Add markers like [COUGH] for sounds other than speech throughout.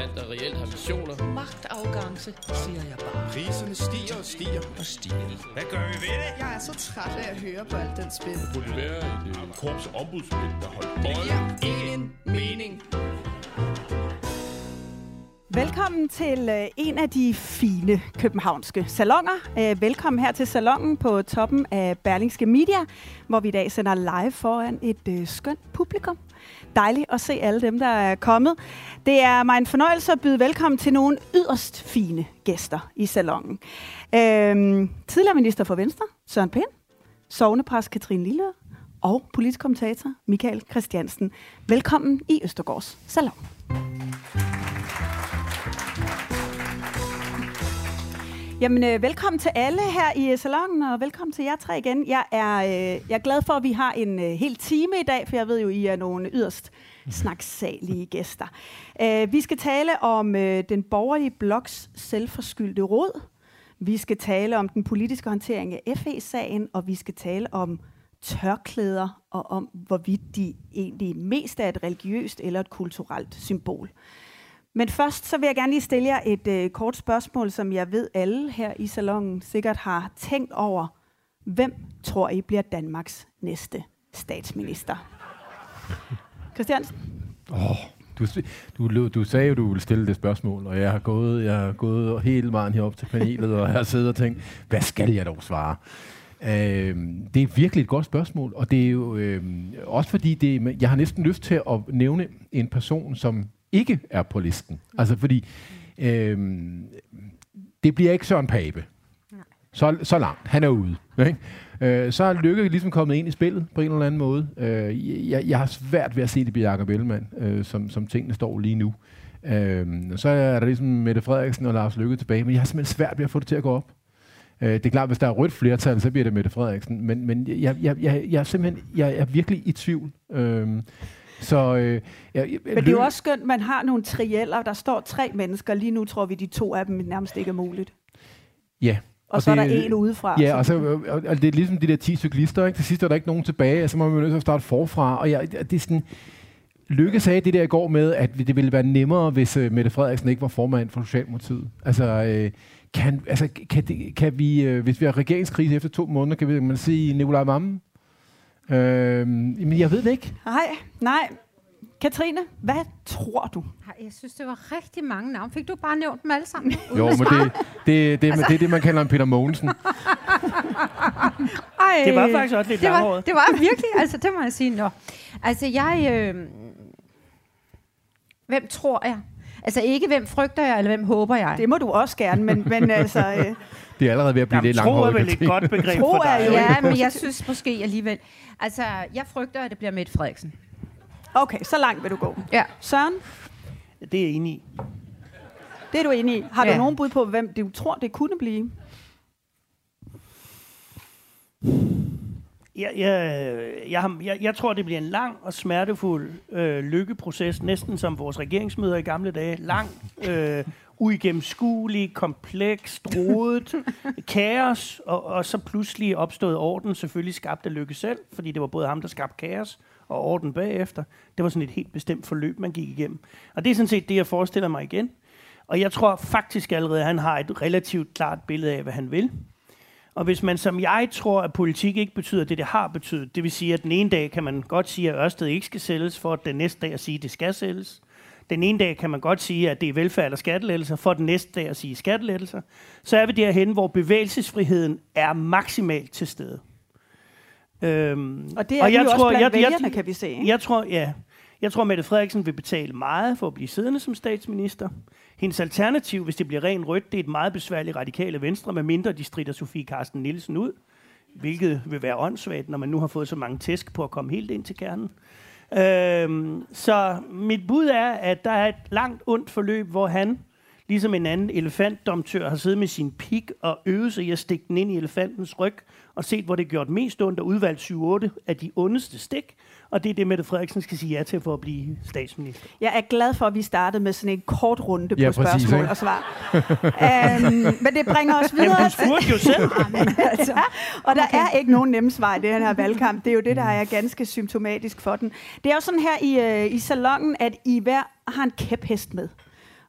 land, der reelt har missioner. Magtafgangse, siger jeg bare. Priserne stiger og stiger og stiger. Hvad gør vi ved det? Jeg er så træt af at høre på alt den spil. Burde det være et øh, korps ombudsmænd, der holdt Det øje? giver ingen mening. Velkommen til øh, en af de fine københavnske salonger. Øh, velkommen her til salongen på toppen af Berlingske Media, hvor vi i dag sender live foran et skønt publikum. Dejligt at se alle dem, der er kommet. Det er mig en fornøjelse at byde velkommen til nogle yderst fine gæster i salongen. Øhm, tidligere minister for Venstre, Søren Pind, sovnepræst Katrine Lille og politisk kommentator Michael Christiansen. Velkommen i Østergaards Salon. Jamen, øh, velkommen til alle her i salonen, salongen, og velkommen til jer tre igen. Jeg er, øh, jeg er glad for, at vi har en øh, hel time i dag, for jeg ved jo, I er nogle yderst snaksalige gæster. Øh, vi skal tale om øh, den borgerlige bloks selvforskyldte råd. Vi skal tale om den politiske håndtering af FE-sagen, og vi skal tale om tørklæder, og om hvorvidt de egentlig mest er et religiøst eller et kulturelt symbol. Men først så vil jeg gerne lige stille jer et øh, kort spørgsmål, som jeg ved alle her i salongen sikkert har tænkt over. Hvem tror I bliver Danmarks næste statsminister? [LAUGHS] Christiansen? Oh, du, du, du sagde jo, du ville stille det spørgsmål, og jeg har gået, jeg har gået hele vejen herop til panelet, og jeg har siddet og tænkt, hvad skal jeg dog svare? Øh, det er virkelig et godt spørgsmål, og det er jo øh, også fordi, det, jeg har næsten lyst til at nævne en person, som ikke er på listen. Altså fordi, øh, det bliver ikke Søren Pape. Så, så langt. Han er ude. Ikke? Øh, så er Lykke ligesom kommet ind i spillet på en eller anden måde. Øh, jeg, jeg har svært ved at se det blive Jacob Ellemann, øh, som, som tingene står lige nu. Øh, så er der ligesom Mette Frederiksen og Lars Lykke tilbage, men jeg har simpelthen svært ved at få det til at gå op. Øh, det er klart, hvis der er rødt flertal, så bliver det Mette Frederiksen, men, men jeg, jeg, jeg, jeg er simpelthen jeg er virkelig i tvivl. Øh, så, øh, jeg, Men det er jo også skønt, man har nogle trieller. Der står tre mennesker. Lige nu tror vi, de to af dem nærmest ikke er muligt. Ja. Og, og så det, er der en udefra. Ja, og, så, og, og det er ligesom de der 10 cyklister. Ikke? Til sidst er der ikke nogen tilbage, og så må man jo nødt til at starte forfra. Og jeg, det er sådan, Lykke sagde det der i går med, at det ville være nemmere, hvis uh, Mette Frederiksen ikke var formand for Socialdemokratiet. Altså, øh, kan, altså, kan, det, kan vi, øh, hvis vi har regeringskrise efter to måneder, kan vi man sige Nikolaj Vammen? Øh, men jeg ved det ikke. Nej, nej. Katrine, hvad tror du? Jeg synes, det var rigtig mange navne. Fik du bare nævnt dem alle sammen? [LAUGHS] Jo, men det, det, det, altså. det er det, man kalder en Peter Mogensen. [LAUGHS] Ej, Det var faktisk også lidt det var, det var virkelig, altså det må jeg sige. Nå. Altså jeg... Øh, hvem tror jeg? Altså ikke hvem frygter jeg, eller hvem håber jeg? Det må du også gerne, men, men altså... [LAUGHS] Øh, Det er allerede ved at blive Jamen, lidt tro er vel et godt begreb Tro for dig. jo- Ja, men jeg synes måske alligevel... Altså, jeg frygter, at det bliver Mette Frederiksen. okay, så langt vil du gå. Ja. Søren, Det er jeg enig i. det er du enig i. Har Ja. du nogen bud på, hvem du tror, det kunne blive? Jeg, jeg, jeg, jeg, jeg tror, det bliver en lang og smertefuld øh, lykkeproces, næsten som vores regeringsmøder i gamle dage. Lang, øh, uigennemskuelig, kompleks, rodet, [LAUGHS] kaos, og, og så pludselig opstået orden, selvfølgelig skabt af Lykke selv, fordi det var både ham, der skabte kaos, og orden bagefter. Det var sådan et helt bestemt forløb, man gik igennem. Og det er sådan set det, jeg forestiller mig igen. Og jeg tror faktisk allerede, at han har et relativt klart billede af, hvad han vil. Og hvis man som jeg tror, at politik ikke betyder det, det har betydet, det vil sige, at den ene dag kan man godt sige, at Ørsted ikke skal sælges, for at den næste dag at sige, at det skal sælges. Den ene dag kan man godt sige, at det er velfærd eller skattelettelser, for den næste dag at sige skattelettelser. Så er vi derhen, hvor bevægelsesfriheden er maksimalt til stede. Øhm, Og det er og jeg jo også tror- blandt jeg- jeg- vælgerne, kan vi se. Ikke? jeg tror, ja. Jeg tror, Mette Frederiksen vil betale meget for at blive siddende som statsminister. Hendes alternativ, hvis det bliver ren rødt, det er et meget besværligt radikale venstre, med mindre de strider Sofie Carsten Nielsen ud, hvilket vil være åndssvagt, når man nu har fået så mange tæsk på at komme helt ind til kernen. Øhm, så mit bud er, at der er et langt ondt forløb, hvor han ligesom en anden elefantdomtør har siddet med sin pik og øvet sig i at stikke den ind i elefantens ryg, og set, hvor det gjort mest ondt, og udvalgt 7-8 af de ondeste stik. Og det er det, Mette Frederiksen skal sige ja til for at blive statsminister. Jeg er glad for, at vi startede med sådan en kort runde på Ja, præcis, spørgsmål ikke? og svar. um, men det bringer os videre. Jamen, du spurgte jo selv. [LAUGHS] altså, og der okay. er ikke nogen nemme svar i den her valgkamp. Det er jo det, der er ganske symptomatisk for den. Det er jo sådan her i, øh, i salongen, at I hver har en kæphest med.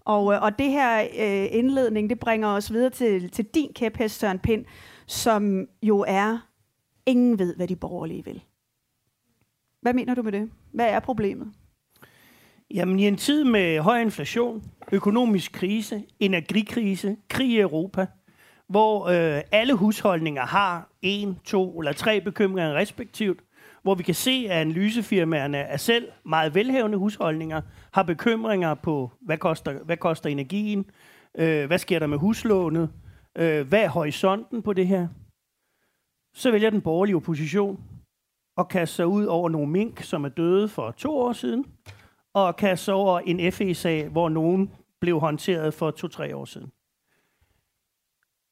Og, øh, og det her øh, indledning, det bringer os videre til, til din kæphest, Søren Pind, som jo er, ingen ved, hvad de borgerlige vil. Hvad mener du med det? Hvad er problemet? Jamen, i en tid med høj inflation, økonomisk krise, energikrise, krig i Europa, hvor øh, alle husholdninger har en, to eller tre bekymringer respektivt, hvor vi kan se, at analysefirmaerne er selv meget velhævende husholdninger, har bekymringer på, hvad koster, hvad koster energien, øh, hvad sker der med huslånet, øh, hvad er horisonten på det her, så vælger den borgerlige opposition at kaste sig ud over nogle mink, som er døde for to år siden, og kaste sig over en FE-sag, hvor nogen blev håndteret for to-tre år siden.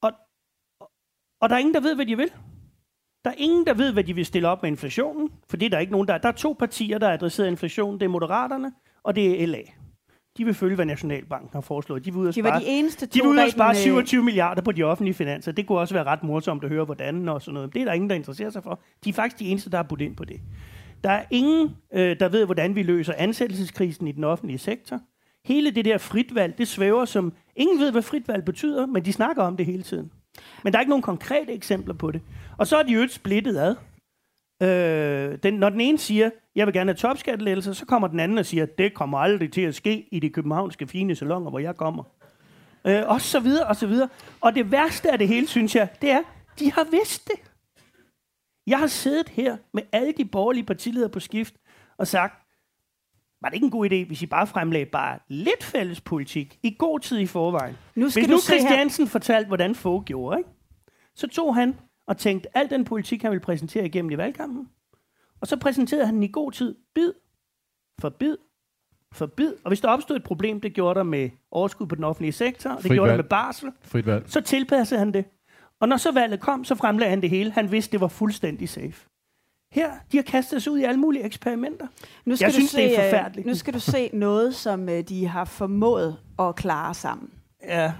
Og, og der er ingen, der ved, hvad de vil. Der er ingen, der ved, hvad de vil stille op med inflationen, for det er der ikke nogen, der Der er to partier, der har adresseret inflation. Det er Moderaterne, og det er LA. De vil følge, hvad Nationalbanken har foreslået. De vil ud og De var spare, de eneste to, de vil ud og spare den, øh, 27 milliarder på de offentlige finanser. Det kunne også være ret morsomt at høre, hvordan og sådan noget. Det er der ingen, der interesserer sig for. De er faktisk de eneste, der har budt ind på det. Der er ingen, øh, der ved, hvordan vi løser ansættelseskrisen i den offentlige sektor. Hele det der fritvalg, det svæver som... Ingen ved, hvad fritvalg betyder, men de snakker om det hele tiden. Men der er ikke nogen konkrete eksempler på det. Og så er de jo et splittet ad. Øh, den, når den ene siger, jeg vil gerne have topskattelettelser, så kommer den anden og siger, det kommer aldrig til at ske i de københavnske fine salonger, hvor jeg kommer. Øh, og så videre, og så videre. Og det værste af det hele, synes jeg, det er, de har vidst det. Jeg har siddet her med alle de borgerlige partiledere på skift og sagt, var det ikke en god idé, hvis I bare fremlagde bare lidt fælles politik i god tid i forvejen? Nu skal Hvis du nu se her. Christiansen fortalte, hvordan Fogh gjorde, ikke? så tog han og tænkte al den politik, han ville præsentere igennem i valgkampen, og så præsenterede han den i god tid, bid for bid for bid. Og hvis der opstod et problem, det gjorde der med overskud på den offentlige sektor, og det Frit gjorde der valg. med barsel, Frit valg. så tilpassede han det. Og når så valget kom, så fremlagde han det hele. Han vidste, det var fuldstændig safe. Her, de har kastet sig ud i alle mulige eksperimenter. Nu Jeg du synes, se, det er øh, forfærdeligt. Nu skal du se noget, som øh, de har formået at klare sammen. Ja.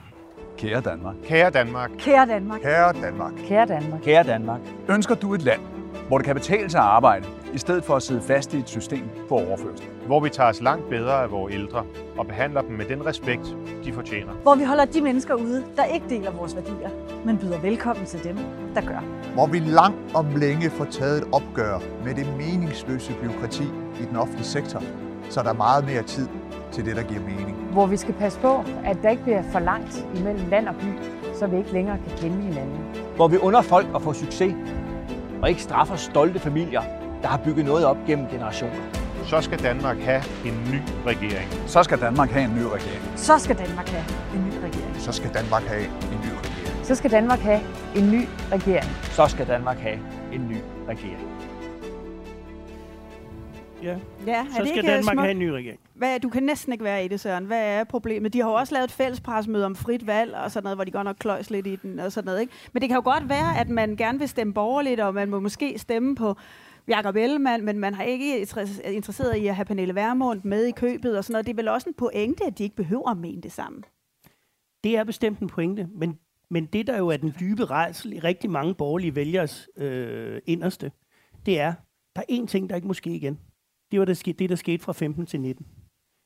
Kære Danmark. Kære Danmark. Kære Danmark. Kære Danmark. Kære Danmark. Kære Danmark. Ønsker du et land, hvor det kan betale sig at arbejde, i stedet for at sidde fast i et system på overførsel? Hvor vi tager os langt bedre af vores ældre og behandler dem med den respekt, de fortjener. Hvor vi holder de mennesker ude, der ikke deler vores værdier, men byder velkommen til dem, der gør. Hvor vi langt om længe får taget et opgør med det meningsløse byråkrati i den offentlige sektor, så der er meget mere tid til det, der giver mening. Hvor vi skal passe på, at der ikke bliver for langt imellem land og by, så vi ikke længere kan kende hinanden. Hvor vi under folk at få succes, og ikke straffer stolte familier, der har bygget noget op gennem generationer. Så skal Danmark have en ny regering. Så skal Danmark have en ny regering. Så skal Danmark have en ny regering. Så skal Danmark have en ny regering. Så skal Danmark have en ny regering. Så skal Danmark have en ny regering. Ja, Ja, er så skal ikke, øh, Danmark smukt? have en ny regering. Hvad, du kan næsten ikke være i det, Søren. Hvad er problemet? De har jo også lavet et fællespresmøde om frit valg og sådan noget, hvor de godt nok kløjs lidt i den og sådan noget. Ikke? Men det kan jo godt være, at man gerne vil stemme borgerligt, og man må måske stemme på Jakob Ellemann, men man har ikke interesseret i at have Pernille Vermund med i købet og sådan noget. Det er vel også en pointe, at de ikke behøver at mene det samme. Det er bestemt en pointe, men, men det, der jo er den dybe rejsel i rigtig mange borgerlige vælgers øh, inderste, det er, der er én ting, der ikke må ske igen. Det var det, det, der skete fra 15 til 19.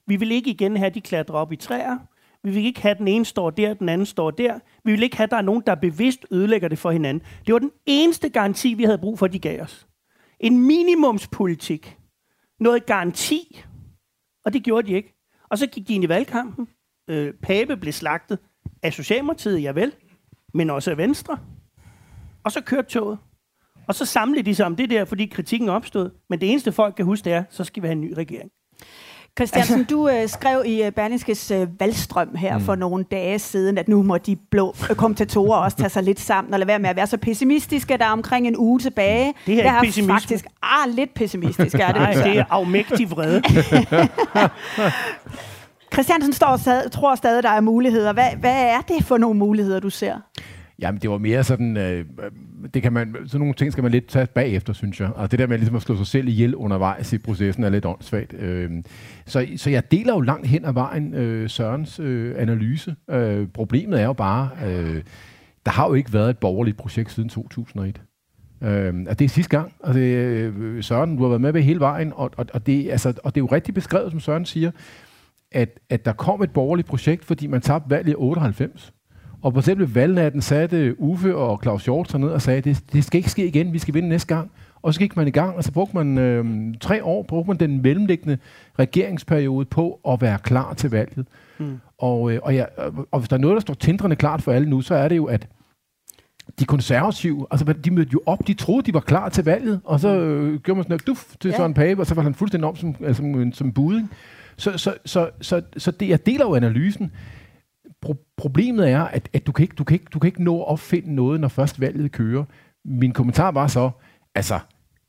Vi vil ikke igen have, de klatrer op i træer. Vi vil ikke have, at den ene står der, den anden står der. Vi vil ikke have, at der er nogen, der bevidst ødelægger det for hinanden. Det var den eneste garanti, vi havde brug for, at de gav os. En minimumspolitik. Noget garanti. Og det gjorde de ikke. Og så gik de ind i valgkampen. Øh, Pape blev slagtet af Socialdemokratiet, ja vel, men også af Venstre. Og så kørte toget. Og så samlede de sig om det der, fordi kritikken opstod. Men det eneste folk kan huske, det er, så skal vi have en ny regering. Christiansen, altså, du øh, skrev i øh, Berlingskes øh, valgstrøm her mm. for nogle dage siden, at nu må de blå øh, kommentatorer også tage sig lidt sammen og lade være med at være så pessimistiske. Der er omkring en uge tilbage. Det er der ikke faktisk ah, lidt pessimistisk er det. Nej, det er afmægtig vrede. [LAUGHS] Christiansen står stadig, tror stadig, der er muligheder. Hvad, hvad er det for nogle muligheder, du ser? Jamen, det var mere sådan, øh, det kan man, sådan nogle ting skal man lidt tage bagefter, synes jeg. Og det der med ligesom at slå sig selv ihjel undervejs i processen er lidt åndssvagt. Øh, så, så jeg deler jo langt hen ad vejen øh, Sørens øh, analyse. Øh, problemet er jo bare, øh, der har jo ikke været et borgerligt projekt siden 2001. Øh, altså det er sidste gang, Altså, det, øh, Søren, du har været med ved hele vejen, og, og, og, det, altså, og det er jo rigtig beskrevet, som Søren siger, at, at der kom et borgerligt projekt, fordi man tabte valget i 98. Og på selve valgnatten satte Uffe og Claus Hjort sig ned og sagde, det, det skal ikke ske igen, vi skal vinde næste gang. Og så gik man i gang, og så brugte man øh, tre år, brugte man den mellemliggende regeringsperiode på at være klar til valget. Mm. Og, øh, og, ja, og hvis der er noget, der står tindrende klart for alle nu, så er det jo, at de konservative, altså de mødte jo op, de troede, de var klar til valget, og så øh, gjorde man sådan noget duf til ja. Søren Pape, og så var han fuldstændig om som, altså, som, som buding. Så, så, så, så, så det, jeg deler jo analysen. Pro- problemet er, at, at du, kan ikke, du, kan ikke, du kan ikke nå at opfinde noget, når først valget kører. Min kommentar var så, altså,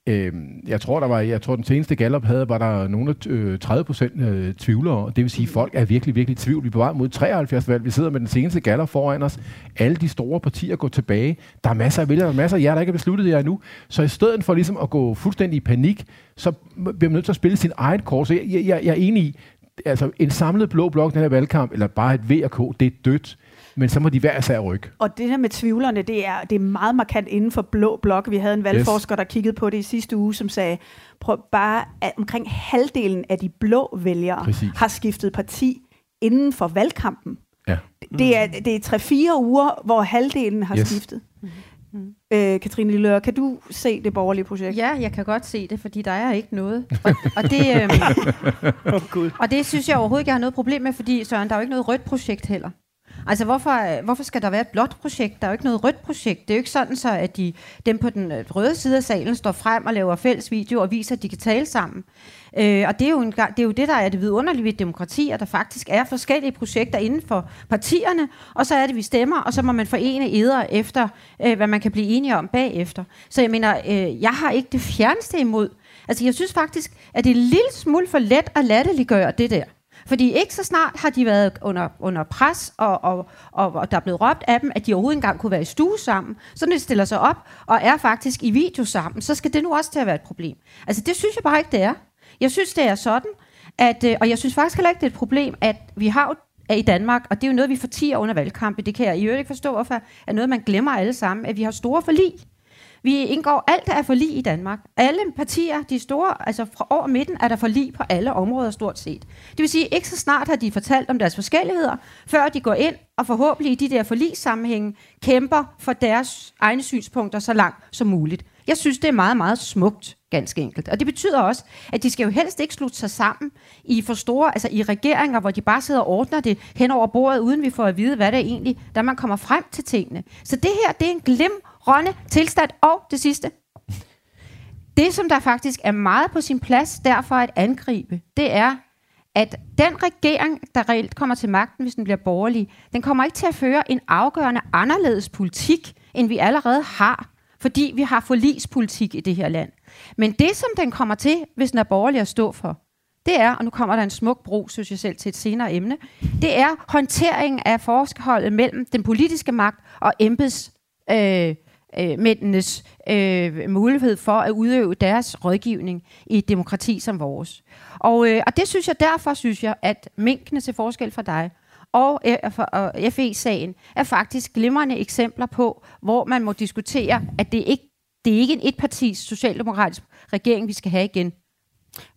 Øh, jeg tror, der var, jeg tror, den seneste Gallup havde, var der nogle øh, 30 procent øh, tvivlere. Det vil sige, at folk er virkelig, virkelig i tvivl. Vi er på vej mod 73 valg. Vi sidder med den seneste Gallup foran os. Alle de store partier går tilbage. Der er masser af vælgere, der er masser af jer, der ikke er besluttet jer endnu. Så i stedet for ligesom at gå fuldstændig i panik, så bliver man nødt til at spille sin egen kort. Så jeg, jeg, jeg er enig i, altså en samlet blå blok, den her valgkamp, eller bare et VK, det er dødt men så må de hver især rykke. Og det der med tvivlerne, det er, det er meget markant inden for blå blok. Vi havde en valgforsker, yes. der kiggede på det i sidste uge, som sagde, prøv bare, at omkring halvdelen af de blå vælgere Præcis. har skiftet parti inden for valgkampen. Ja. Det er, det er 3-4 uger, hvor halvdelen har yes. skiftet. Mm. Øh, Katrine Lillør, kan du se det borgerlige projekt? Ja, jeg kan godt se det, fordi der er ikke noget. Og, og, det, [LAUGHS] øhm, oh, og det synes jeg overhovedet ikke, jeg har noget problem med, fordi Søren, der er jo ikke noget rødt projekt heller. Altså, hvorfor, hvorfor skal der være et blåt projekt? Der er jo ikke noget rødt projekt. Det er jo ikke sådan, så at de, dem på den øh, røde side af salen står frem og laver fælles video og viser, at de kan tale sammen. Øh, og det er, jo en, det er jo det, der er det vidunderlige ved demokrati, at der faktisk er forskellige projekter inden for partierne, og så er det, vi stemmer, og så må man forene eder efter, øh, hvad man kan blive enige om bagefter. Så jeg mener, øh, jeg har ikke det fjerneste imod. Altså, jeg synes faktisk, at det er en lille smule for let at latterliggøre det der. Fordi ikke så snart har de været under, under pres, og, og, og, og der er blevet råbt af dem, at de overhovedet engang kunne være i stue sammen. Så når de stiller sig op og er faktisk i video sammen, så skal det nu også til at være et problem. Altså det synes jeg bare ikke, det er. Jeg synes, det er sådan, at, øh, og jeg synes faktisk heller ikke, det er et problem, at vi har jo i Danmark, og det er jo noget, vi fortiger under valgkampe, det kan jeg i øvrigt ikke forstå, hvorfor er noget, man glemmer alle sammen, at vi har store forlig. Vi indgår alt, der er forlig i Danmark. Alle partier, de store, altså fra over midten, er der forlig på alle områder stort set. Det vil sige, ikke så snart har de fortalt om deres forskelligheder, før de går ind og forhåbentlig i de der forligssammenhænge kæmper for deres egne synspunkter så langt som muligt. Jeg synes, det er meget, meget smukt, ganske enkelt. Og det betyder også, at de skal jo helst ikke slutte sig sammen i for store, altså i regeringer, hvor de bare sidder og ordner det hen over bordet, uden vi får at vide, hvad det er egentlig, da man kommer frem til tingene. Så det her, det er en glim Rønne, tilstand og det sidste. Det, som der faktisk er meget på sin plads derfor at angribe, det er, at den regering, der reelt kommer til magten, hvis den bliver borgerlig, den kommer ikke til at føre en afgørende anderledes politik, end vi allerede har, fordi vi har forlispolitik i det her land. Men det, som den kommer til, hvis den er borgerlig at stå for, det er, og nu kommer der en smuk bro, synes jeg selv, til et senere emne, det er håndtering af forholdet mellem den politiske magt og embeds øh, øh, mændenes øh, mulighed for at udøve deres rådgivning i et demokrati som vores. Og, øh, og det synes jeg, derfor synes jeg, at minkene til forskel fra dig og, øh, FE-sagen er faktisk glimrende eksempler på, hvor man må diskutere, at det ikke det er ikke en etpartis socialdemokratisk regering, vi skal have igen.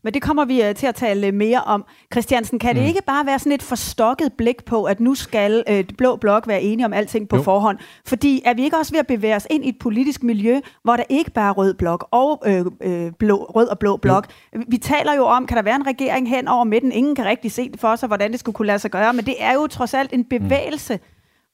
Men det kommer vi uh, til at tale mere om. Christiansen, kan mm. det ikke bare være sådan et forstokket blik på, at nu skal uh, Blå Blok være enige om alting på jo. forhånd? Fordi er vi ikke også ved at bevæge os ind i et politisk miljø, hvor der ikke bare er rød blok og øh, øh, blå, rød og blå blok? Jo. Vi taler jo om, kan der være en regering hen over midten? Ingen kan rigtig se det for sig, hvordan det skulle kunne lade sig gøre, men det er jo trods alt en mm. bevægelse, mm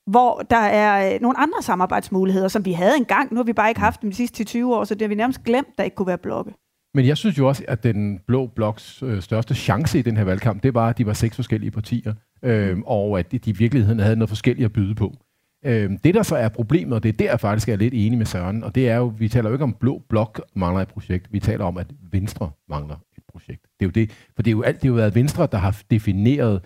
hvor der er nogle andre samarbejdsmuligheder, som vi havde engang. Nu har vi bare ikke haft dem de sidste 20 år, så det har vi nærmest glemt, der ikke kunne være blokke. Men jeg synes jo også, at den blå bloks øh, største chance i den her valgkamp, det var, at de var seks forskellige partier, øh, og at de, i virkeligheden havde noget forskelligt at byde på. Øh, det, der så er problemet, og det er der faktisk er lidt enig med Søren, og det er jo, vi taler jo ikke om blå blok mangler et projekt, vi taler om, at Venstre mangler et projekt. Det er jo det, for det er jo alt, det er jo været Venstre, der har defineret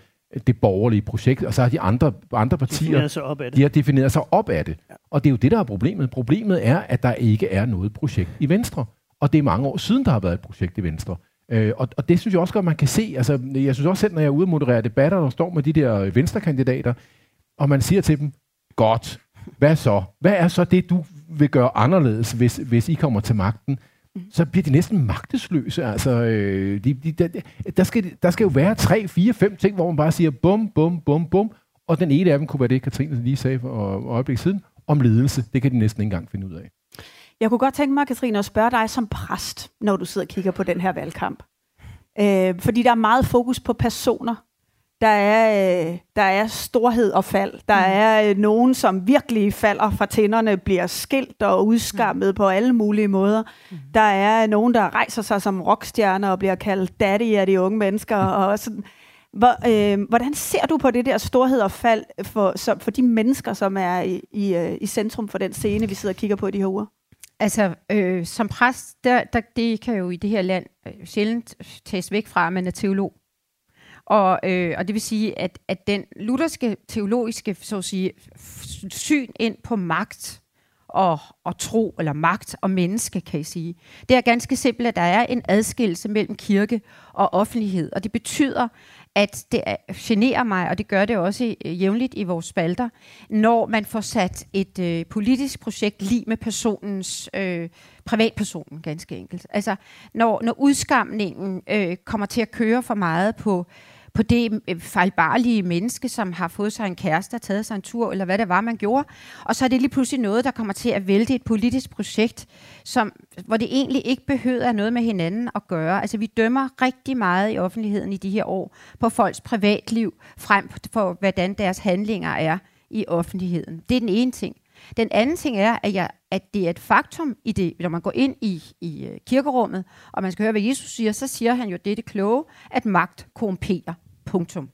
det borgerlige projekt, og så har de andre, andre partier, sig op af det. de har defineret sig op af det. Ja. Og det er jo det, der er problemet. Problemet er, at der ikke er noget projekt i Venstre. Og det er mange år siden, der har været et projekt i Venstre. Øh, og, og det synes jeg også godt, man kan se. Altså, jeg synes også selv, når jeg er ude og moderere debatter, der står med de der venstrekandidater, og man siger til dem, godt, hvad så? Hvad er så det, du vil gøre anderledes, hvis, hvis I kommer til magten? Så bliver de næsten magtesløse. Altså, øh, de, de, der, der, skal, der skal jo være tre, fire, fem ting, hvor man bare siger bum, bum, bum, bum. Og den ene af dem kunne være det, Katrine lige sagde for et øjeblik siden, om ledelse. Det kan de næsten ikke engang finde ud af. Jeg kunne godt tænke mig, Katrine, at spørge dig som præst, når du sidder og kigger på den her valgkamp. Øh, fordi der er meget fokus på personer. Der er, øh, der er storhed og fald. Der mm. er øh, nogen, som virkelig falder fra tænderne, bliver skilt og udskammet mm. på alle mulige måder. Mm. Der er nogen, der rejser sig som rockstjerner og bliver kaldt daddy af de unge mennesker. Og sådan. Hvor, øh, hvordan ser du på det der storhed og fald for, som, for de mennesker, som er i, i, øh, i centrum for den scene, vi sidder og kigger på i de her uger? Altså, øh, som præst, der, der, det kan jo i det her land øh, sjældent tages væk fra, at man er teolog. Og, øh, og det vil sige, at, at den lutherske teologiske så at sige, syn ind på magt og, og tro, eller magt og menneske, kan I sige, det er ganske simpelt, at der er en adskillelse mellem kirke og offentlighed. Og det betyder, at det generer mig, og det gør det også øh, jævnligt i vores spalter, når man får sat et øh, politisk projekt lige med personens, øh, privatpersonen ganske enkelt. Altså, når, når udskamningen øh, kommer til at køre for meget på på det øh, fejlbarlige menneske, som har fået sig en kæreste og taget sig en tur, eller hvad det var, man gjorde. Og så er det lige pludselig noget, der kommer til at vælte et politisk projekt, som, hvor det egentlig ikke behøver noget med hinanden at gøre. Altså vi dømmer rigtig meget i offentligheden i de her år på folks privatliv, frem for hvordan deres handlinger er i offentligheden. Det er den ene ting. Den anden ting er, at, jeg, at det er et faktum, i det, når man går ind i, i øh, kirkerummet, og man skal høre, hvad Jesus siger, så siger han jo det, det kloge, at magt korrumperer. Punktum.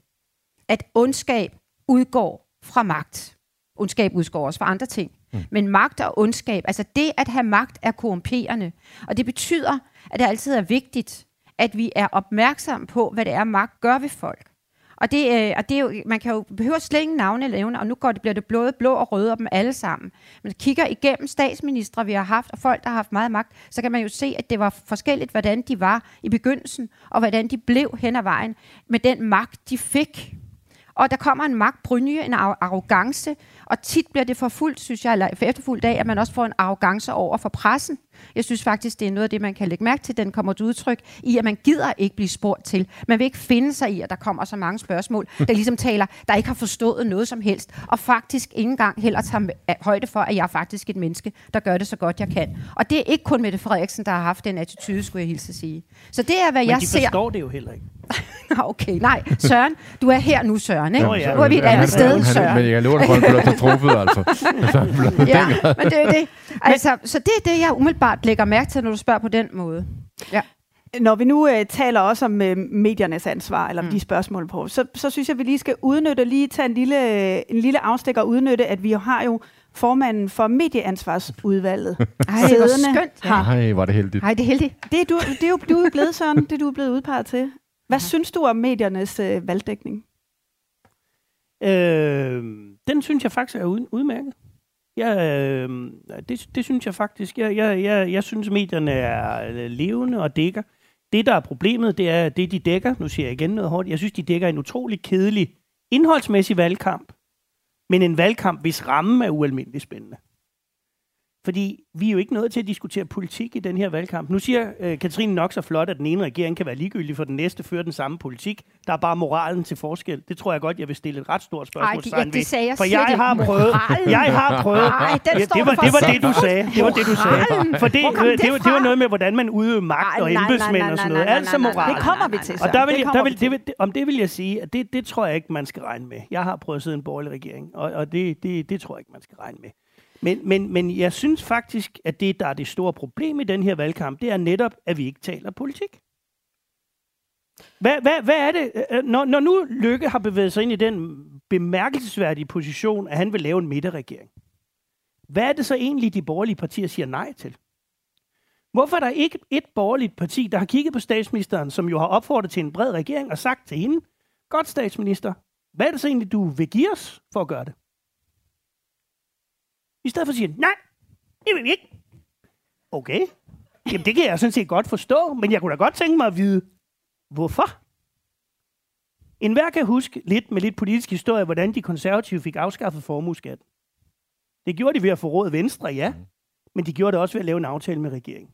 At ondskab udgår fra magt. Ondskab udgår også fra andre ting. Mm. Men magt og ondskab, altså det at have magt er korrumperende. Og det betyder, at det altid er vigtigt, at vi er opmærksom på, hvad det er, magt gør ved folk. Og det, øh, og det er jo, man kan jo behøver slet ingen navne levne, og nu går det, bliver det blå, blå og røde og dem alle sammen. Men kigger igennem statsministre, vi har haft, og folk, der har haft meget magt, så kan man jo se, at det var forskelligt, hvordan de var i begyndelsen, og hvordan de blev hen ad vejen med den magt, de fik. Og der kommer en magtbrynje, en arrogance, og tit bliver det forfulgt, synes jeg, eller for efterfulgt af, at man også får en arrogance over for pressen. Jeg synes faktisk, det er noget af det, man kan lægge mærke til. Den kommer til udtryk i, at man gider ikke blive spurgt til. Man vil ikke finde sig i, at der kommer så mange spørgsmål, der ligesom taler, der ikke har forstået noget som helst, og faktisk ikke engang heller tager højde for, at jeg er faktisk et menneske, der gør det så godt, jeg kan. Og det er ikke kun Mette Frederiksen, der har haft den attitude, skulle jeg hilse at sige. Så det er, hvad Men jeg de ser. forstår det jo heller ikke. Okay, nej. Søren, du er her nu, Søren. Ikke? Nå, ja. Nu er vi et andet sted, han, Søren. Men jeg lover dig, at han bliver så truffet, altså. [LAUGHS] han ja, men det er det. Altså, så det er det, jeg umiddelbart lægger mærke til, når du spørger på den måde. Ja. Når vi nu øh, taler også om øh, mediernes ansvar, eller mm. de spørgsmål på, så, så synes jeg, at vi lige skal udnytte, lige tage en lille, en lille afstikker og udnytte, at vi har jo formanden for medieansvarsudvalget Ej, hvor skønt. her. Nej, var det heldigt. Hej, det er heldigt. Det er, du, det er jo du er blevet sådan, det du er blevet udpeget til. Hvad synes du om mediernes øh, valgdækning? Øh, den synes jeg faktisk er ud, udmærket. Jeg, øh, det, det synes jeg faktisk. Jeg, jeg, jeg, jeg synes, medierne er øh, levende og dækker. Det, der er problemet, det er det, de dækker. Nu siger jeg igen noget hårdt. Jeg synes, de dækker en utrolig kedelig indholdsmæssig valgkamp, men en valgkamp, hvis ramme er ualmindelig spændende. Fordi vi er jo ikke nået til at diskutere politik i den her valgkamp. Nu siger øh, Katrine nok så flot, at den ene regering kan være ligegyldig, for den næste fører den samme politik. Der er bare moralen til forskel. Det tror jeg godt, jeg vil stille et ret stort spørgsmål Ej, ja, det sagde jeg For jeg har prøvet... Jeg har prøvet... Ej, den ja, det, var, det var det, du sagde. Det var det, du sagde. For det, kom det, det var, det noget med, hvordan man udøver magt og embedsmænd og sådan noget. Altså moral. Det kommer vi til, Og der vil, Det jeg- der vi vil, det vil, det, om det vil jeg sige, at det, det tror jeg ikke, man skal regne med. Jeg har prøvet at sidde i en borgerlig regering, og, og det, det, det tror jeg ikke, man skal regne med. Men, men, men jeg synes faktisk, at det, der er det store problem i den her valgkamp, det er netop, at vi ikke taler politik. Hvad, hvad, hvad er det, øh, øh, når, når nu Lykke har bevæget sig ind i den bemærkelsesværdige position, at han vil lave en midterregering? Hvad er det så egentlig, de borgerlige partier siger nej til? Hvorfor er der ikke et borgerligt parti, der har kigget på statsministeren, som jo har opfordret til en bred regering og sagt til hende, godt statsminister, hvad er det så egentlig, du vil give os for at gøre det? I stedet for at sige, nej, det vil vi ikke. Okay. Jamen, det kan jeg sådan set godt forstå, men jeg kunne da godt tænke mig at vide, hvorfor? En hver kan huske lidt med lidt politisk historie, hvordan de konservative fik afskaffet formueskat. Det gjorde de ved at få råd Venstre, ja. Men de gjorde det også ved at lave en aftale med regeringen.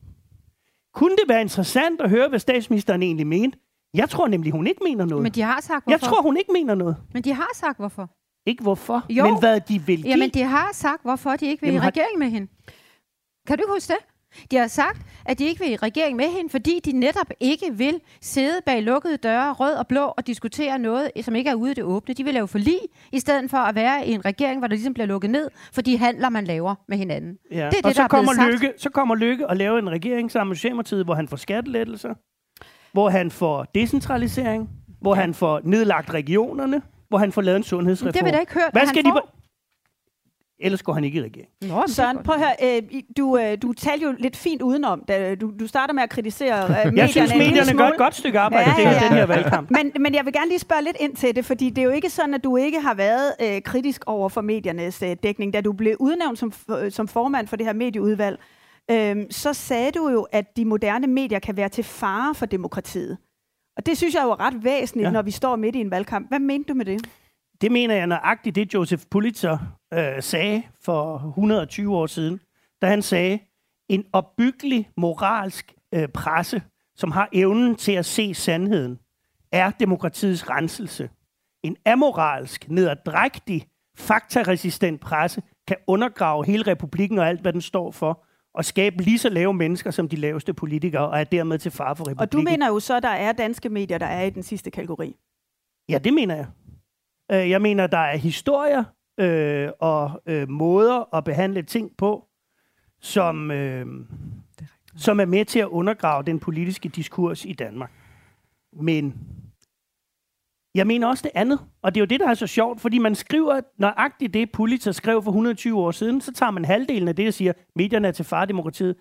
Kunne det være interessant at høre, hvad statsministeren egentlig mente? Jeg tror nemlig, hun ikke mener noget. Men de har sagt, hvorfor. Jeg tror, hun ikke mener noget. Men de har sagt, hvorfor. Ikke hvorfor, Jo. men hvad de vil give. Jamen, de har sagt, hvorfor de ikke vil Jamen, i har- regering med hende. Kan du huske det? De har sagt, at de ikke vil i regering med hende, fordi de netop ikke vil sidde bag lukkede døre, rød og blå, og diskutere noget, som ikke er ude i det åbne. De vil lave forlig, i stedet for at være i en regering, hvor der ligesom bliver lukket ned for de handler, man laver med hinanden. Ja. Det er og det, så der er kommer. Lykke, så kommer Lykke og laver en regering sammen med Socialdemokratiet, hvor han får skattelettelser, hvor han får decentralisering, hvor han får nedlagt regionerne, hvor han får lavet en sundhedsreform. Det har vi da ikke hørt, Hvad skal han de... får. Ellers går han ikke i regering. Nå, Søren, prøv at høre. Øh, du, øh, du talte jo lidt fint udenom. Da du, du starter med at kritisere øh, [LAUGHS] medierne. Jeg synes, medierne gør et godt stykke arbejde ja, ja, ja. den her valgkamp. Men, men jeg vil gerne lige spørge lidt ind til det, fordi det er jo ikke sådan, at du ikke har været øh, kritisk over for mediernes øh, dækning. Da du blev udnævnt som, f- som formand for det her medieudvalg, øh, så sagde du jo, at de moderne medier kan være til fare for demokratiet. Og det synes jeg jo er ret væsentligt, Ja. når vi står midt i en valgkamp. Hvad mente du med det? Det mener jeg nøjagtigt, det Joseph Pulitzer øh, sagde for 120 år siden, da han sagde, en opbyggelig moralsk øh, presse, som har evnen til at se sandheden, er demokratiets renselse. En amoralsk, nederdrægtig, faktaresistent presse kan undergrave hele republikken og alt, hvad den står for, og skabe lige så lave mennesker som de laveste politikere, og er dermed til fare for republikken. Og du mener jo så, at der er danske medier, der er i den sidste kategori. Ja, det mener jeg. Øh, Jeg mener, der er historier øh, og øh, måder at behandle ting på, som, øh, som er med til at undergrave den politiske diskurs i Danmark. Men jeg mener også det andet, og det er jo det, der er så sjovt, fordi man skriver nøjagtigt det, Pulitzer skrev for 120 år siden, så tager man halvdelen af det og siger, medierne er til far demokratiet.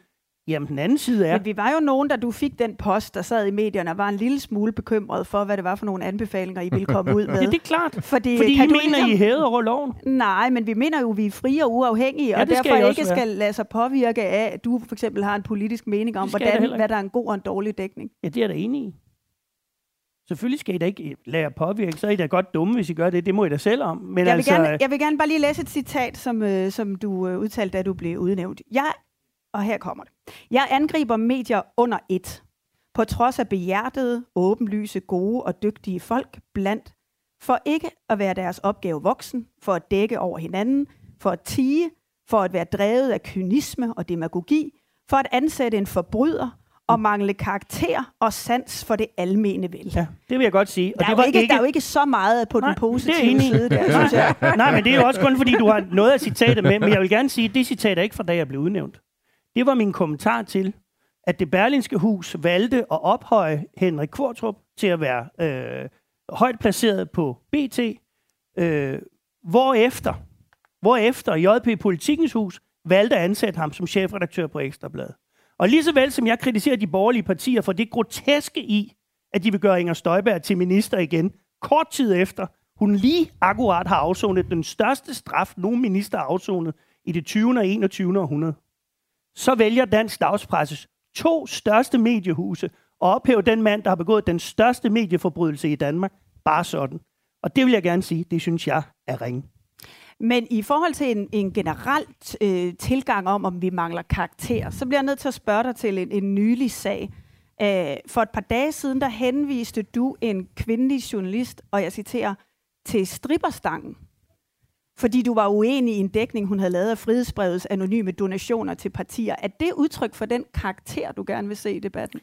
Jamen, den anden side er... Men vi var jo nogen, da du fik den post, der sad i medierne, og var en lille smule bekymret for, hvad det var for nogle anbefalinger, I ville komme ud [LAUGHS] med. Ja, det er klart. Fordi, Fordi kan I du mener, I er hævet over loven. Nej, men vi mener jo, vi er frie og uafhængige, Ja, og skal derfor I også ikke være. skal lade sig påvirke af, at du for eksempel har en politisk mening om, skal hvordan, hvad der er en god og en dårlig dækning. Ja, det er da enig i. Selvfølgelig skal I da ikke lade jer påvirke, så er I da godt dumme, hvis I gør det. Det må I da selv om. Men jeg, altså, vil gerne, jeg vil gerne bare lige læse et citat, som, øh, som du øh, udtalte, da du blev udnævnt. Jeg, og her kommer det. Jeg angriber medier under et. På trods af behjertede, åbenlyse, gode og dygtige folk blandt, for ikke at være deres opgave voksen, for at dække over hinanden, for at tige, for at være drevet af kynisme og demagogi, for at ansætte en forbryder og mangle karakter og sans for det almene vel. Ja, det vil jeg godt sige. Der, det var ikke, ikke- der er jo ikke så meget på Nej, den det positive i. side der, [LAUGHS] synes jeg. Nej, men det er jo også kun, fordi du har noget af citatet med. Men jeg vil gerne sige, at det citat er ikke fra da jeg blev udnævnt. Det var min kommentar til, at det berlinske hus valgte at ophøje Henrik Kvartrup til at være øh, højt placeret på BT, øh, hvorefter, hvorefter JP Politikens Hus valgte at ansætte ham som chefredaktør på Ekstrabladet. Og lige så vel som jeg kritiserer de borgerlige partier for det groteske i, at de vil gøre Inger Støjberg til minister igen, kort tid efter, hun lige akkurat har afsonet den største straf, nogen minister har afsonet i det 20. og 21. århundrede, så vælger dansk dagspresses to største mediehuse at ophæve den mand, der har begået den største medieforbrydelse i Danmark, bare sådan. Og det vil jeg gerne sige, det synes jeg er ringe. Men i forhold til en, en generelt øh, tilgang om, om vi mangler karakter, så bliver jeg nødt til at spørge dig til en, en nylig sag. Æh, for et par dage siden, der henviste du en kvindelig journalist, og jeg citerer, til stripperstangen. Fordi du var uenig i en dækning, hun havde lavet af frihedsbrevets anonyme donationer til partier. Er det udtryk for den karakter, du gerne vil se i debatten?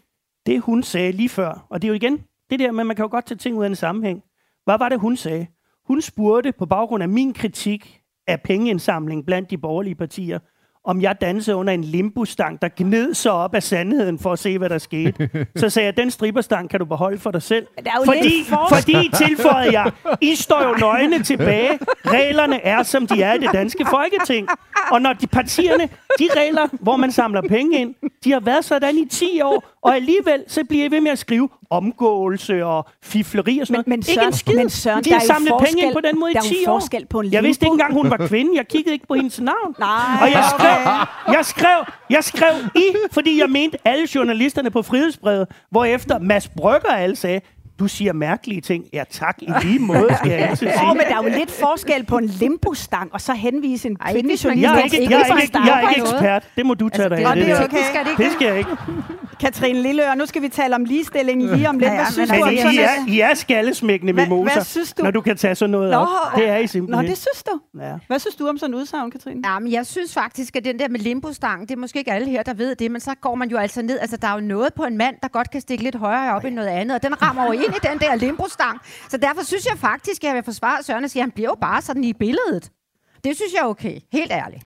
Det hun sagde lige før, og det er jo igen det der med, at man kan jo godt tage ting ud af en sammenhæng. Hvad var det, hun sagde? Hun spurgte på baggrund af min kritik af pengeindsamling blandt de borgerlige partier, om jeg dansede under en limbustang, der gned sig op af sandheden for at se, hvad der skete. Så sagde jeg, den stripperstang kan du beholde for dig selv. Fordi, fordi tilføjede jeg, I står jo nøgne tilbage. Reglerne er, som de er i det danske folketing. Og når de partierne de regler, hvor man samler penge ind, de har været sådan i 10 år, og alligevel så bliver I ved med at skrive omgåelse og fifleri og sådan Men- men. Søren- ikke en skid. men Søren, de har samlet penge ind på den måde i der er jo 10 år. forskel på en jeg vidste ikke engang, hun var kvinde. Jeg kiggede ikke på hendes navn. Nej, og jeg skrev, okay. jeg skrev, jeg skrev i, fordi jeg mente alle journalisterne på Frihedsbrevet, hvorefter Mads Brygger alle sagde, du siger mærkelige ting. Ja tak, i lige måde skal jeg altid sige. Åh, men der er jo lidt forskel på en limbostang, og så henvise en kvindelig journalist. Jeg er ikke, jeg er ikke, jeg er ikke ekspert. Det må du tage dig af. Og det er der. okay. Skal det ikke Det skal jeg ikke. Katrine Lilleør, nu skal vi tale om ligestilling lige om lidt. Ja, ja, Hvad synes men du om I, sådan I, er, I er skallesmækkende mimoser, hvad synes du? når du kan tage sådan noget Nå, op. Det er I Nå, simpelthen. det synes du. Ja. Hvad synes du om sådan en udsagn, Katrine? Ja, men jeg synes faktisk, at den der med limbostangen, det er måske ikke alle her, der ved det, men så går man jo altså ned. Altså, der er jo noget på en mand, der godt kan stikke lidt højere op end noget andet, og den rammer jo ind i den der limbostang. Så derfor synes jeg faktisk, at jeg vil forsvare Søren og sige, at han bliver jo bare sådan i billedet. Det synes jeg er okay. Helt ærligt.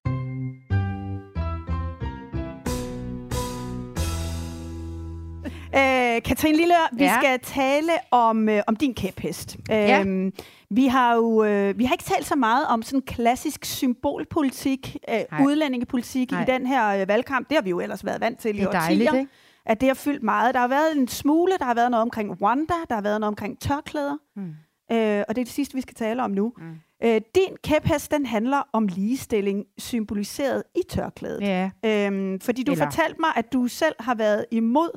Øh, Katrine Lilleør, vi Ja. skal tale om, øh, om din kæphest. Ja. Øhm, vi har jo øh, vi har ikke talt så meget om sådan klassisk symbolpolitik, øh, Nej. udlændingepolitik Nej. i den her øh, valgkamp. Det har vi jo ellers været vant til i Det er årtier. dejligt, ikke? At det har fyldt meget. Der har været en smule, der har været noget omkring Rwanda, der har været noget omkring tørklæder. Mm. Øh, og det er det sidste, vi skal tale om nu. Mm. Øh, din kæphest, den handler om ligestilling symboliseret i tørklædet. Ja. Øhm, fordi du Eller- fortalte mig, at du selv har været imod,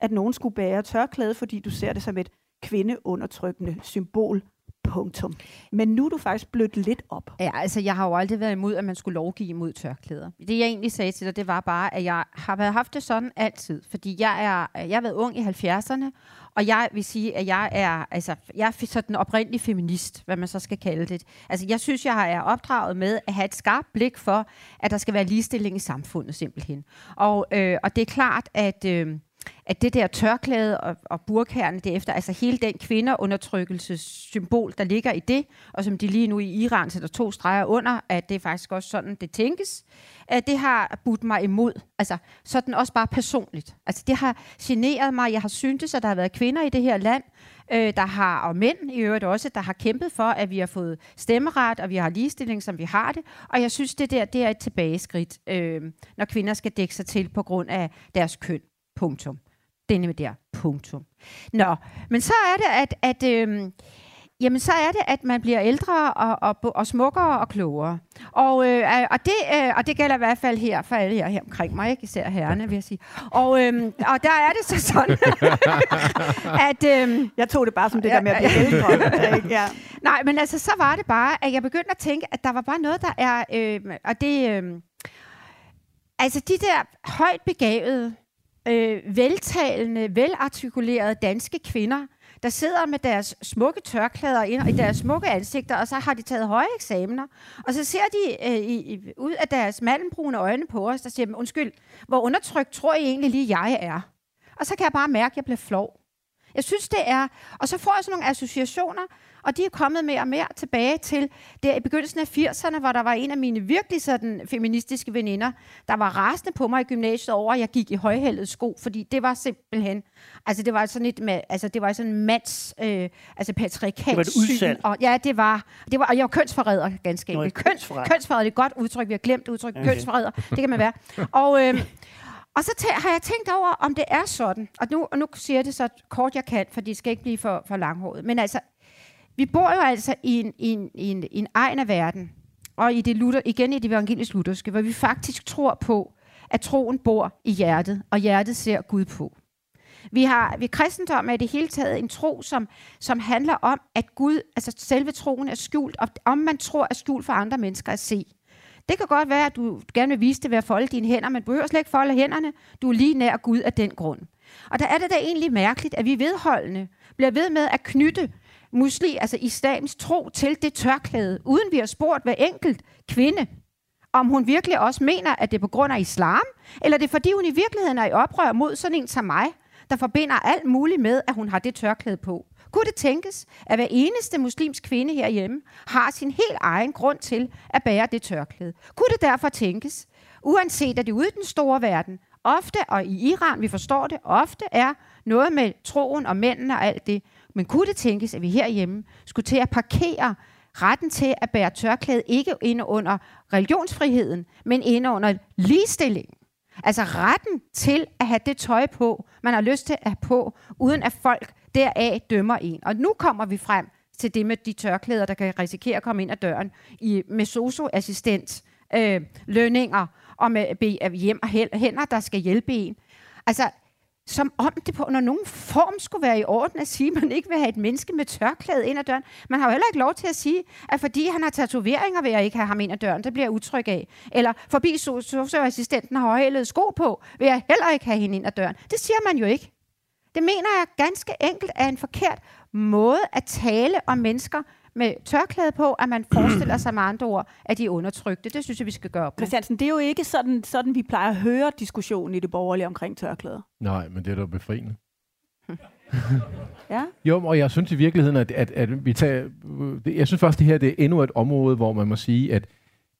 at nogen skulle bære tørklæde, fordi du ser det som et kvindeundertrykkende symbol. Punktum. Men nu er du faktisk blødt lidt op. Ja, altså jeg har jo aldrig været imod, at man skulle lovgive imod tørklæder. Det jeg egentlig sagde til dig, det var bare, at jeg har været haft det sådan altid. Fordi jeg, er, jeg har været ung i 70'erne, og jeg vil sige, at jeg er, altså, jeg er sådan oprindelig feminist, hvad man så skal kalde det. Altså jeg synes, jeg er opdraget med at have et skarpt blik for, at der skal være ligestilling i samfundet simpelthen. Og, øh, og det er klart, at... Øh, at det der tørklæde og, og burkærne derefter, altså hele den kvinderundertrykkelsessymbol, der ligger i det, og som de lige nu i Iran sætter to streger under, at det er faktisk også sådan, det tænkes, at det har budt mig imod. Altså sådan også bare personligt. Altså det har generet mig. Jeg har syntes, at der har været kvinder i det her land, øh, der har, og mænd i øvrigt også, der har kæmpet for, at vi har fået stemmeret, og vi har ligestilling, som vi har det. Og jeg synes, det der det er et tilbageskridt, øh, når kvinder skal dække sig til på grund af deres køn. Punktum. Det er nemlig der. Punktum. Nå, men så er det, at, at øhm, Jamen, så er det, at man bliver ældre og, og, og smukkere og klogere. Og, øh, og, det, øh, og det gælder i hvert fald her for alle jer her omkring mig, ikke? især herrerne, vil jeg sige. Og, øhm, og der er det så sådan, [LAUGHS] at... Øhm, jeg tog det bare som det der med at blive ældre. ja. Nej, men altså, så var det bare, at jeg begyndte at tænke, at der var bare noget, der er... Øh, og det... Øh, altså, de der højt begavede, øh, veltalende, velartikulerede danske kvinder, der sidder med deres smukke tørklæder ind, i deres smukke ansigter, og så har de taget høje eksamener, og så ser de øh, i, ud af deres malmbrune øjne på os, der siger, undskyld, hvor undertrykt tror I egentlig lige, jeg er? Og så kan jeg bare mærke, at jeg bliver flov. Jeg synes, det er... Og så får jeg sådan nogle associationer, og de er kommet mere og mere tilbage til der i begyndelsen af 80'erne, hvor der var en af mine virkelig sådan feministiske veninder, der var rasende på mig i gymnasiet over, at jeg gik i højhældede sko, fordi det var simpelthen... Altså, det var sådan et... Altså, det var sådan en mands... Øh, altså, patriarkat Det var et. Og, ja, det var... Det var og jeg var kønsforræder, ganske enkelt. Køns, kønsforræder. kønsforræder, det er et godt udtryk. Vi har glemt udtryk. Okay. Kønsforræder, det kan man være. Og... Øh, og så tæ- har jeg tænkt over, om det er sådan. Og nu, og nu siger jeg det så kort jeg kan, for det skal ikke blive for, for langhåret. Men altså, vi bor jo altså i en, i en, i en, i en egen af verden, og i det Luther, igen i det evangelisk lutherske, hvor vi faktisk tror på, at troen bor i hjertet, og hjertet ser Gud på. Vi har ved kristendom er i det hele taget en tro, som, som handler om, at Gud, altså selve troen er skjult, og om man tror er skjult for andre mennesker at se. Det kan godt være, at du gerne vil vise det ved at folde dine hænder, men du behøver slet ikke folde hænderne. Du er lige nær Gud af den grund. Og der er det da egentlig mærkeligt, at vi vedholdende bliver ved med at knytte musli, altså islams tro til det tørklæde, uden vi har spurgt hver enkelt kvinde, om hun virkelig også mener, at det er på grund af islam, eller det er fordi, hun i virkeligheden er i oprør mod sådan en som mig, der forbinder alt muligt med, at hun har det tørklæde på. Kunne det tænkes, at hver eneste muslimsk kvinde herhjemme har sin helt egen grund til at bære det tørklæde? Kunne det derfor tænkes, uanset at det ude i den store verden, ofte, og i Iran, vi forstår det, ofte er noget med troen og mændene og alt det, men kunne det tænkes, at vi herhjemme skulle til at parkere retten til at bære tørklæde ikke inde under religionsfriheden, men inde under ligestilling. Altså retten til at have det tøj på, man har lyst til at have på, uden at folk deraf dømmer en. Og nu kommer vi frem til det med de tørklæder, der kan risikere at komme ind ad døren i, med socioassistent, øh, lønninger og med be, hjem og hænder, der skal hjælpe en. Altså, som om det på under nogen form skulle være i orden at sige, at man ikke vil have et menneske med tørklæde ind ad døren. Man har jo heller ikke lov til at sige, at fordi han har tatoveringer, vil jeg ikke have ham ind ad døren. Det bliver jeg utryg af. Eller forbi socioassistenten har højhælede sko på, vil jeg heller ikke have hende ind ad døren. Det siger man jo ikke. Det mener jeg ganske enkelt er en forkert måde at tale om mennesker med tørklæde på, at man forestiller [CLEARS THROAT] sig med andre ord, at de er undertrykte. Det synes jeg, vi skal gøre op Christiansen, det er jo ikke sådan, sådan, vi plejer at høre diskussionen i det borgerlige omkring tørklæder. Nej, men det er da befriende. [LAUGHS] ja. Jo, og jeg synes i virkeligheden, at, at, at vi tager... Jeg synes faktisk, det her det er endnu et område, hvor man må sige, at,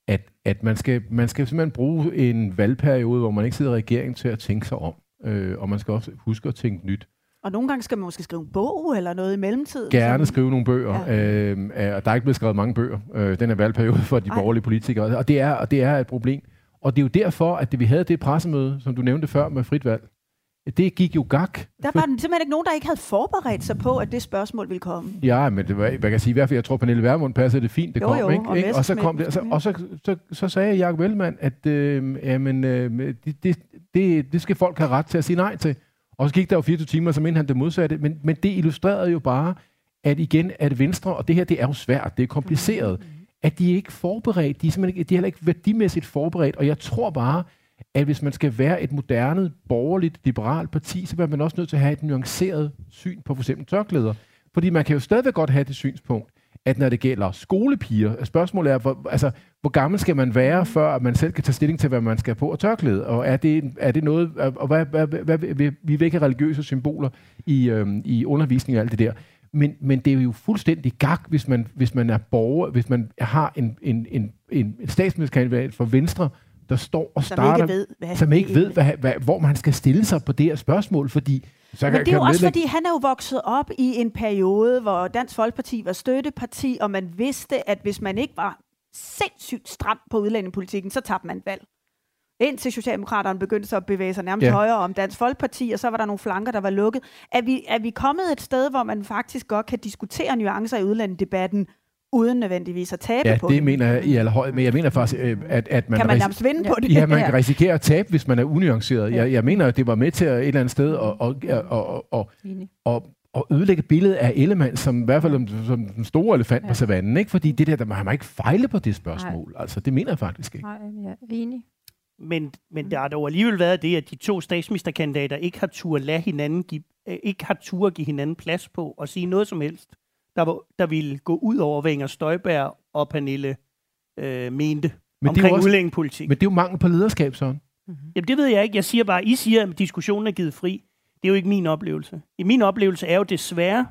at, at man, skal, man skal simpelthen bruge en valgperiode, hvor man ikke sidder i regeringen til at tænke sig om. Øh, og man skal også huske at tænke nyt. Og nogle gange skal man måske skrive en bog eller noget i mellemtiden. Gerne skrive nogle bøger. Ja. Øh, der er ikke blevet skrevet mange bøger. Øh, den er valgperiode for de Ej. borgerlige politikere. Og det, er, og det er et problem. Og det er jo derfor, at det, vi havde det pressemøde, som du nævnte før med frit valg, det gik jo gak. Der var simpelthen ikke nogen, der ikke havde forberedt sig på, at det spørgsmål ville komme. Ja, men det var, hvad kan jeg sige, i hvert fald, jeg tror, Pernille Vermund passede det fint, det jo, kom, jo, ikke? Og, ikke? og så kom det, og så, og så, så, så sagde Jacob Ellemann, at øh, jamen, øh, det, det, det, det skal folk have ret til at sige nej til. Og så gik der jo 24 timer, så mente han det modsatte. Men, men det illustrerede jo bare, at igen, at Venstre, og det her, det er jo svært, det er kompliceret, at de er ikke forberedt, de er, simpelthen ikke, de er heller ikke værdimæssigt forberedt, og jeg tror bare, at hvis man skal være et moderne, borgerligt, liberalt parti, så bliver man også nødt til at have et nuanceret syn på f.eks. tørklæder. Fordi man kan jo stadigvæk godt have det synspunkt, at når det gælder skolepiger, spørgsmålet er, hvor, altså, hvor gammel skal man være, mm. før man selv kan tage stilling til, hvad man skal på og tørklæde? Og er det, er det noget, og hvad, hvad, hvad, hvad, vi have religiøse symboler i, øhm, i undervisning og alt det der. Men, men det er jo fuldstændig gak, hvis man, hvis man er borger, hvis man har en, en, en, en statsministerkandidat for Venstre, der står og starter, som ikke ved, hvad, som ikke ved hvad, hvad, hvor man skal stille sig på det her spørgsmål, fordi så Men det er jo også fordi, han er jo vokset op i en periode, hvor Dansk Folkeparti var støtteparti, og man vidste, at hvis man ikke var sindssygt stram på udlændingepolitikken, så tabte man valg. Indtil Socialdemokraterne begyndte så at bevæge sig nærmest ja. højere om Dansk Folkeparti, og så var der nogle flanker, der var lukket. Er vi, er vi kommet et sted, hvor man faktisk godt kan diskutere nuancer i udlændingedebatten, uden nødvendigvis at tabe ja, på det. det mener jeg i allerhøjde, men jeg mener faktisk, øh, at, at man... Kan man nærmest vinde på det? Ja, man kan risikere at tabe, hvis man er unuanceret. Jeg, jeg mener, at det var med til at et eller andet sted at, og, og, og, og, og ødelægge billedet af Ellemann, som i hvert fald som den store elefant ja. på savannen, ikke? Fordi det der, der man har ikke fejle på det spørgsmål. Nej. Altså, det mener jeg faktisk ikke. Nej, jeg er enig. Men, men der har dog alligevel været det, at de to statsministerkandidater ikke har tur lade hinanden give, øh, ikke har tur give hinanden plads på og sige noget som helst der, var, der ville gå ud over, hvad Inger Støjberg og Pernille øh, mente men omkring det udlændingepolitik. Men det er jo mangel på lederskab, sådan. Mm-hmm. Jamen det ved jeg ikke. Jeg siger bare, I siger, at diskussionen er givet fri. Det er jo ikke min oplevelse. I min oplevelse er jo desværre,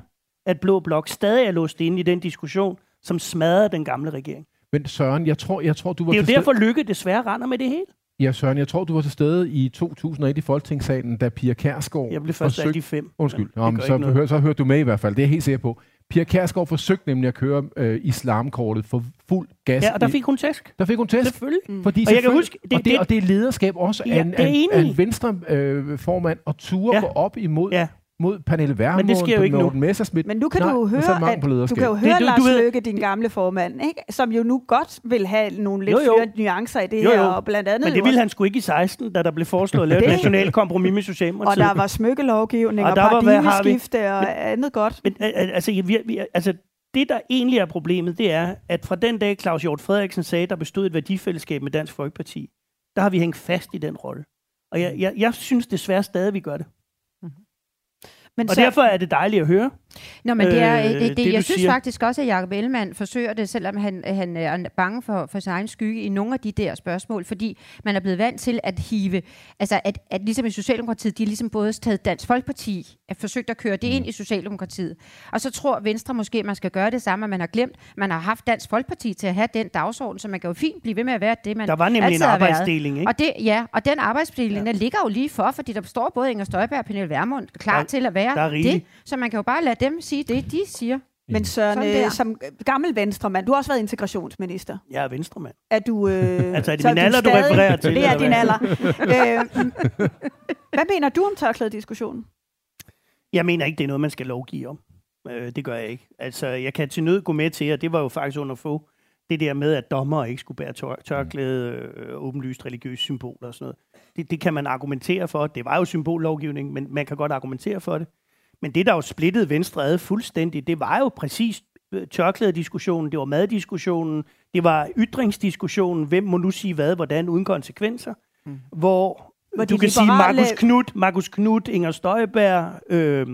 at Blå Blok stadig er låst inde i den diskussion, som smadrede den gamle regering. Men Søren, jeg tror, jeg tror du var Det er jo derfor, Lykke desværre render med det hele. Ja, Søren, jeg tror, du var til stede i 2001 i Folketingssalen, da Pia Kærsgaard... Jeg blev først forsøg... de fem. Undskyld, ja, Nå, så, hør, så hørte du med i hvert fald. Det er jeg helt sikker på. Pia Kærsgaard forsøgte nemlig at køre øh, islamkortet for fuld gas. Ja, og der fik hun tæsk. Der fik hun tæsk. Selvfølgelig. Mm. Fordi og, jeg kan huske, det, og, det, det, og det er lederskab også ja, af en, en, en venstre øh, formand og ture ja. gå op imod ja mod Pernille Vermund, men det sker jo ikke nu. Messerschmidt. Men nu kan Nej, du høre, at, du kan jo høre det, du, Lars du ved, Løkke, din gamle formand, ikke? som jo nu godt vil have nogle lidt jo, jo. flere nuancer i det jo, jo. her. Og blandt andet men det ville han sgu ikke i 16, da der blev foreslået at lave [LAUGHS] et nationalt kompromis med Socialdemokratiet. Og der var smykkelovgivning og, og paradigmeskifte og andet godt. Men, altså, vi, vi, altså, det, der egentlig er problemet, det er, at fra den dag Claus Hjort Frederiksen sagde, der bestod et værdifællesskab med Dansk Folkeparti, der har vi hængt fast i den rolle. Og jeg, jeg, jeg synes desværre stadig, vi gør det. Men og så, derfor er det dejligt at høre. Nå, men det er, øh, det, det, det, jeg synes siger. faktisk også, at Jacob Ellemann forsøger det, selvom han, han er bange for, for sin egen skygge i nogle af de der spørgsmål, fordi man er blevet vant til at hive, altså at, at ligesom i Socialdemokratiet, de er ligesom både taget Dansk Folkeparti, at forsøgt at køre det ind i Socialdemokratiet. Og så tror Venstre måske, at man skal gøre det samme, at man har glemt, man har haft Dansk Folkeparti til at have den dagsorden, så man kan jo fint blive ved med at være det, man Der var nemlig en arbejdsdeling, ikke? Og det, ja, og den arbejdsdeling, ja. ligger jo lige for, fordi der står både Inger Støjberg og Pernille Vermund klar der, til at være det. Så man kan jo bare lade dem sige det, de siger. Men Søren, Sådan der. øh, som gammel venstremand, du har også været integrationsminister. Jeg er venstremand. Er du... Øh, [LAUGHS] Altså, er det så min alder, du refererer til, Det er din hvad? alder. [LAUGHS] øh, hvad mener du om tørklæde-diskussionen? Jeg mener ikke, det er noget, man skal lovgive om. Øh, det gør jeg ikke. Altså, jeg kan til nød gå med til, og det var jo faktisk under få, det der med, at dommer ikke skulle bære tør- tørklæde, øh, åbenlyst religiøse symboler og sådan noget. Det, det kan man argumentere for. Det var jo symbollovgivning, men man kan godt argumentere for det. Men det, der jo splittede Venstre ad fuldstændig, det var jo præcis øh, tørklædediskussionen, det var maddiskussionen, det var ytringsdiskussionen, hvem må nu sige hvad, hvordan, uden konsekvenser. Mm. Hvor, Hvor du de kan sige Markus Knudt, Markus Knudt, Inger Støjberg, øh,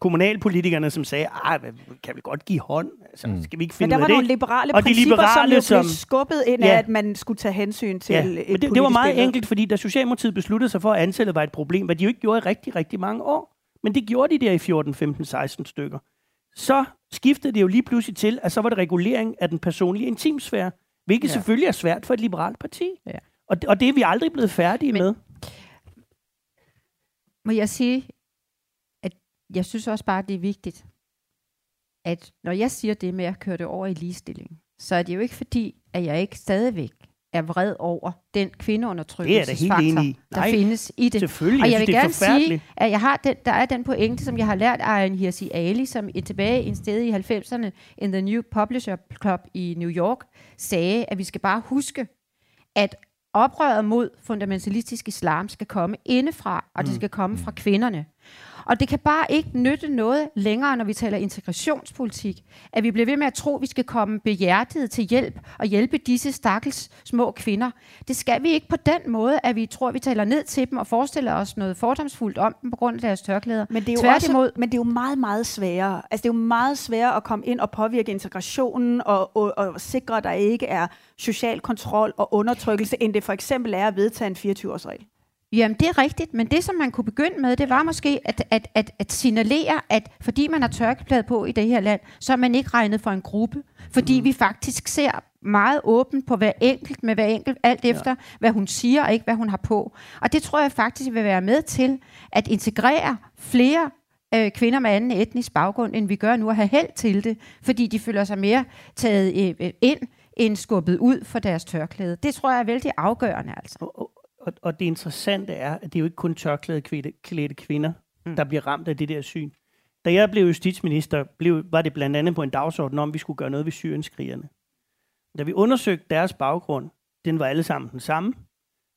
kommunalpolitikerne, som sagde, "Ej, hvad- kan vi godt give hånd? Altså, Mm. skal vi ikke Men finde der ud var af det? nogle liberale Og de principper, liberale, som jo blev som- skubbet ind Ja. af, at man skulle tage hensyn til Ja, et men det, det var meget billede. enkelt, fordi da Socialdemokratiet besluttede sig for, at antallet var et problem, hvad de jo ikke gjorde i rigtig, rigtig mange år, men det gjorde de der i 14, 15, 16 stykker. Så skiftede det jo lige pludselig til, at så var det regulering af den personlige intimsfære, hvilket Ja. selvfølgelig er svært for et liberalt parti. Ja. Og, og det er vi aldrig blevet færdige men, med. Må jeg sige, at jeg synes også bare, det er vigtigt, at når jeg siger det med at køre det over i ligestilling, så er det jo ikke fordi, at jeg ikke stadigvæk er vred over den kvindeundertrykkelsesfaktor, er der Nej, findes i det. selvfølgelig. Og Jeg jeg vil er gerne sige, at jeg har den, der er den pointe, som jeg har lært af en Hirsi Ali, som i- tilbage en sted i 90'erne in The New Publisher Club i New York, sagde, at vi skal bare huske, at oprøret mod fundamentalistisk islam skal komme indefra, og det Mm. skal komme fra kvinderne. Og det kan bare ikke nytte noget længere, når vi taler integrationspolitik, at vi bliver ved med at tro, at vi skal komme behjertet til hjælp og hjælpe disse stakkels små kvinder. Det skal vi ikke på den måde, at vi tror, at vi taler ned til dem og forestiller os noget fordomsfuldt om dem på grund af deres tørklæder. Men det, er jo Tværtimod, også, men det er jo meget, meget sværere. Altså, det er jo meget sværere at komme ind og påvirke integrationen og, og, og sikre, at der ikke er social kontrol og undertrykkelse, end det for eksempel er at vedtage en 24-årsregel. Jamen, det er rigtigt, men det, som man kunne begynde med, det var måske at, at, at, at signalere, at fordi man har tørklæde på i det her land, så er man ikke regnet for en gruppe. Fordi mm. vi faktisk ser meget åbent på hver enkelt, med hver enkelt, alt efter, ja. hvad hun siger, og ikke hvad hun har på. Og det tror jeg faktisk vil være med til at integrere flere øh, kvinder med anden etnisk baggrund, end vi gør nu, at have held til det, fordi de føler sig mere taget øh, øh, ind, end skubbet ud for deres tørklæde. Det tror jeg er vældig afgørende, altså. Og, og, og det interessante er, at det er jo ikke kun tørklædeklædte kvinder, mm. der bliver ramt af det der syn. Da jeg blev justitsminister, blev, var det blandt andet på en dagsorden om, at vi skulle gøre noget ved syrienskrigerne. Da vi undersøgte deres baggrund, den var alle sammen den samme.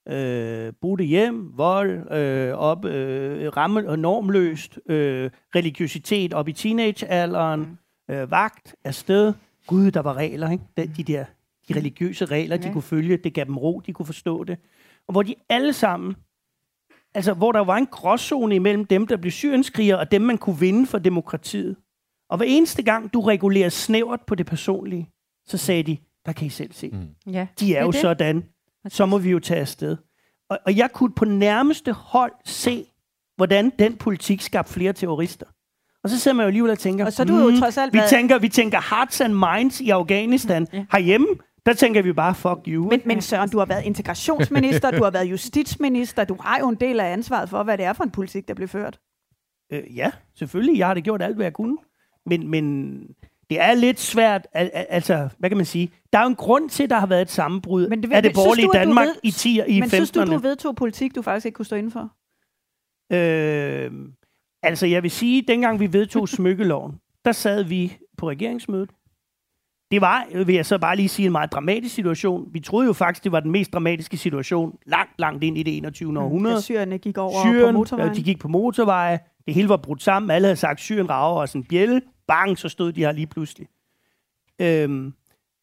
Øh, brudte hjem, vold, øh, op, øh, ramme, og normløst, øh, religiøsitet op i teenagealderen, øh, vagt, afsted. Gud, der var regler, ikke? De, de der de religiøse regler, de Ja. kunne følge, det gav dem ro, de kunne forstå det. Og hvor de alle sammen, altså hvor der var en gråzone imellem dem, der blev syrienskrigere, og dem, man kunne vinde for demokratiet. Og hver eneste gang, du regulerer snævert på det personlige, så sagde de, der kan I selv se. Mm. Ja, De det er jo det. sådan. Så må vi jo tage afsted. Og, og jeg kunne på nærmeste hold se, hvordan den politik skabte flere terrorister. Og så sidder man jo alligevel og tænker, Og så er du jo "Hmm, trods alt vi, været- tænker, vi tænker hearts and minds i Afghanistan. Ja. Herhjemme, der tænker vi bare, fuck you. Men, men Søren, du har været integrationsminister, du har været justitsminister, du har jo en del af ansvaret for, hvad det er for en politik, der blev ført. Øh, ja, selvfølgelig. Jeg har da gjort alt, hvad jeg kunne. Men, men det er lidt svært. Al- al- altså, hvad kan man sige? Der er jo en grund til, at der har været et sammenbrud Men det, af det borgerlige du, at Danmark ved- i 10 i Men synes du, 15'erne. du vedtog politik, du faktisk ikke kunne stå inden for? Øh, altså, jeg vil sige, dengang vi vedtog smykkeloven, der sad vi på regeringsmødet. Det var, vil jeg så bare lige sige, en meget dramatisk situation. Vi troede jo faktisk, det var den mest dramatiske situation langt, langt ind i det 21. århundrede. Da syrerne gik over Syrien, på motorvejen. øh, de gik på motorveje. Det hele var brudt sammen. Alle havde sagt, Syrien rager os en bjælle. Bang, så stod de her lige pludselig. Øhm,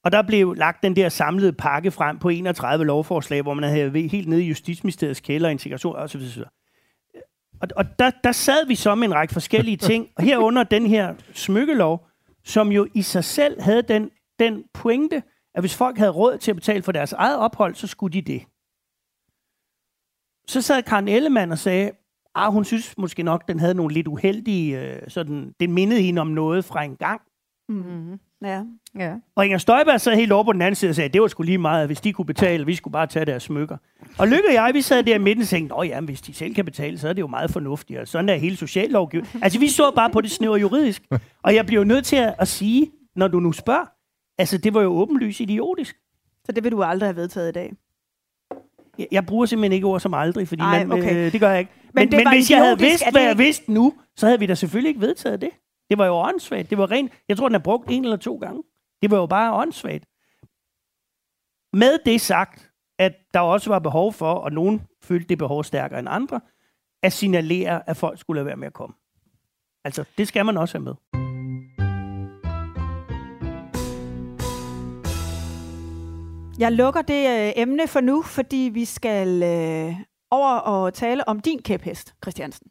og der blev lagt den der samlede pakke frem på 31 lovforslag, hvor man havde helt nede i Justitsministeriets kælder, integration osv. osv. Og, og der, der sad vi så med en række forskellige ting, og herunder den her smykkelov, som jo i sig selv havde den, den pointe, at hvis folk havde råd til at betale for deres eget ophold, så skulle de det. Så sad Karen Ellemann og sagde, ah, hun synes måske nok, den havde nogle lidt uheldige, øh, sådan, den mindede hende om noget fra en gang. Mm-hmm. Ja. ja. Og Inger Støjberg sad helt over på den anden side og sagde, at det var sgu lige meget, hvis de kunne betale, vi skulle bare tage deres smykker. Og Lykke og jeg, vi sad der i midten og tænkte, at ja, hvis de selv kan betale, så er det jo meget fornuftigt. Og sådan er hele sociallovgivning. Altså, vi så bare på det snævre juridisk. Og jeg bliver jo nødt til at, at sige, når du nu spørger, altså, det var jo åbenlyst idiotisk. Så det vil du aldrig have vedtaget i dag? Jeg, jeg bruger simpelthen ikke ord som aldrig, fordi Ej, man, okay. øh, det gør jeg ikke. Men Men, men, hvis jeg havde vidst, hvad jeg ikke- vidste nu, så havde vi da selvfølgelig ikke vedtaget det. Det var jo åndssvagt. Det var rent, jeg tror, den er brugt en eller to gange. Det var jo bare åndssvagt. Med det sagt, at der også var behov for, og nogen følte det behov stærkere end andre, at signalere, at folk skulle lade være med at komme. Altså, det skal man også have med. Jeg lukker det øh, emne for nu, fordi vi skal øh, over og tale om din kæphest, Christiansen.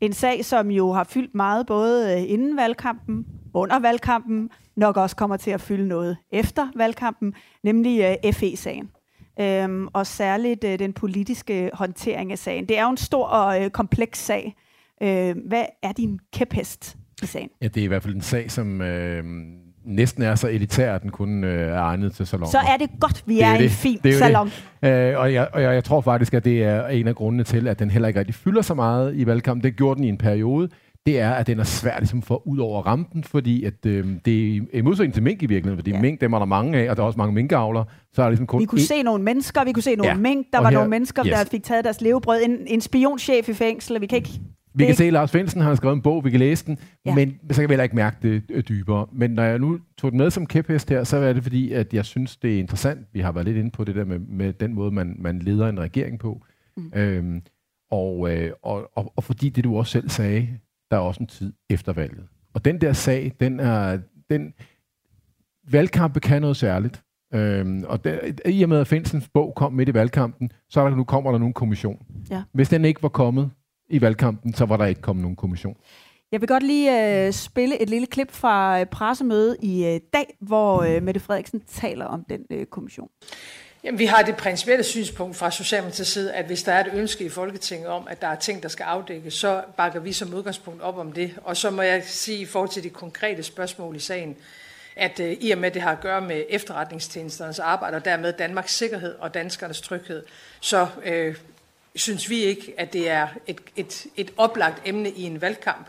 En sag, som jo har fyldt meget både øh, inden valgkampen, under valgkampen, nok også kommer til at fylde noget efter valgkampen, nemlig øh, FE-sagen. Øhm, og særligt øh, den politiske håndtering af sagen. Det er jo en stor og øh, kompleks sag. Øh, hvad er din kæphest i sagen? Ja, det er i hvert fald en sag, som øh, næsten er så elitær, at den kun øh, er egnet til salon. Så er det godt, vi Det er, jo i en det. fin Det er salon. Det. Øh, og jeg, og jeg, jeg tror faktisk, at det er en af grundene til, at den heller ikke rigtig fylder så meget i valgkampen. Det gjorde den i en periode. Det er, at den er svær ligesom, for ud over rampen, fordi at, øh, det er modsætning til mink i virkeligheden, fordi ja. mink, dem er der mange af, og der er også mange minkavlere, så er der ligesom kun Vi kunne én- se nogle mennesker, vi kunne se nogle ja. mink, der og var her- nogle mennesker, yes. der fik taget deres levebrød. En, en spionchef i fængsel, og vi kan ikke... Vi kan se, at Lars Finsen har skrevet en bog, vi kan læse den, Ja. ja. men så kan vi heller ikke mærke det øh, dybere. Men når jeg nu tog den med som kæphest her, så er det fordi, at jeg synes, det er interessant. Vi har været lidt inde på det der med, med den måde, man, man leder en regering på. Mm. Øhm, og, øh, og, og, og fordi det, du også selv sagde, der er også en tid efter valget. Og den der sag, den er... Den, valgkampe kan noget særligt. Øhm, og der, i og med, at Finsens bog kom midt i valgkampen, så er der, nu kommer der nu en kommission. Ja. Hvis den ikke var kommet i valgkampen, så var der ikke kommet nogen kommission. Jeg vil godt lige øh, spille et lille klip fra øh, pressemødet i øh, dag, hvor øh, Mette Frederiksen taler om den øh, kommission. Jamen, vi har det principielle synspunkt fra Socialdemokratiets side, at hvis der er et ønske i Folketinget om, at der er ting, der skal afdækkes, så bakker vi som udgangspunkt op om det. Og så må jeg sige i forhold til de konkrete spørgsmål i sagen, at øh, i og med, det har at gøre med efterretningstjenesternes arbejde, og dermed Danmarks sikkerhed og danskernes tryghed, så øh, synes vi ikke, at det er et, et, et oplagt emne i en valgkamp.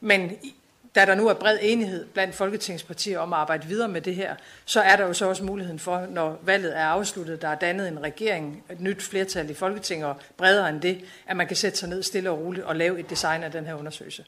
Men da der nu er bred enighed blandt folketingspartier om at arbejde videre med det her, så er der jo så også muligheden for, når valget er afsluttet, der er dannet en regering, et nyt flertal i Folketinget og bredere end det, at man kan sætte sig ned stille og roligt og lave et design af den her undersøgelse.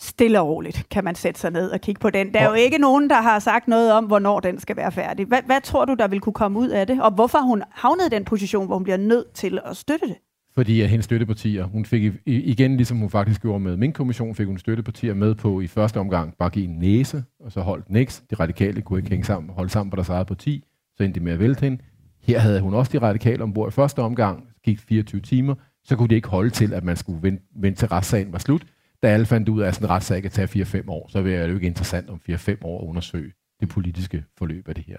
Stille og roligt kan man sætte sig ned og kigge på den. Der er jo ikke nogen, der har sagt noget om, hvornår den skal være færdig. Hvad, hvad tror du, der vil kunne komme ud af det? Og hvorfor hun havnet i den position, hvor hun bliver nødt til at støtte det? Fordi at hendes støttepartier, hun fik igen, ligesom hun faktisk gjorde med min kommission, fik hun støttepartier med på i første omgang bare give en næse, og så holdt niks. De radikale kunne ikke hænge sammen, holde sammen på deres eget parti, så endte de med at vælte hende. Her havde hun også de radikale ombord i første omgang, gik 24 timer, så kunne de ikke holde til, at man skulle vente, vente til retssagen var slut. Da alle fandt ud af, at sådan en retssag kan tage 4-5 år, så er det jo ikke interessant om 4-5 år at undersøge det politiske forløb af det her.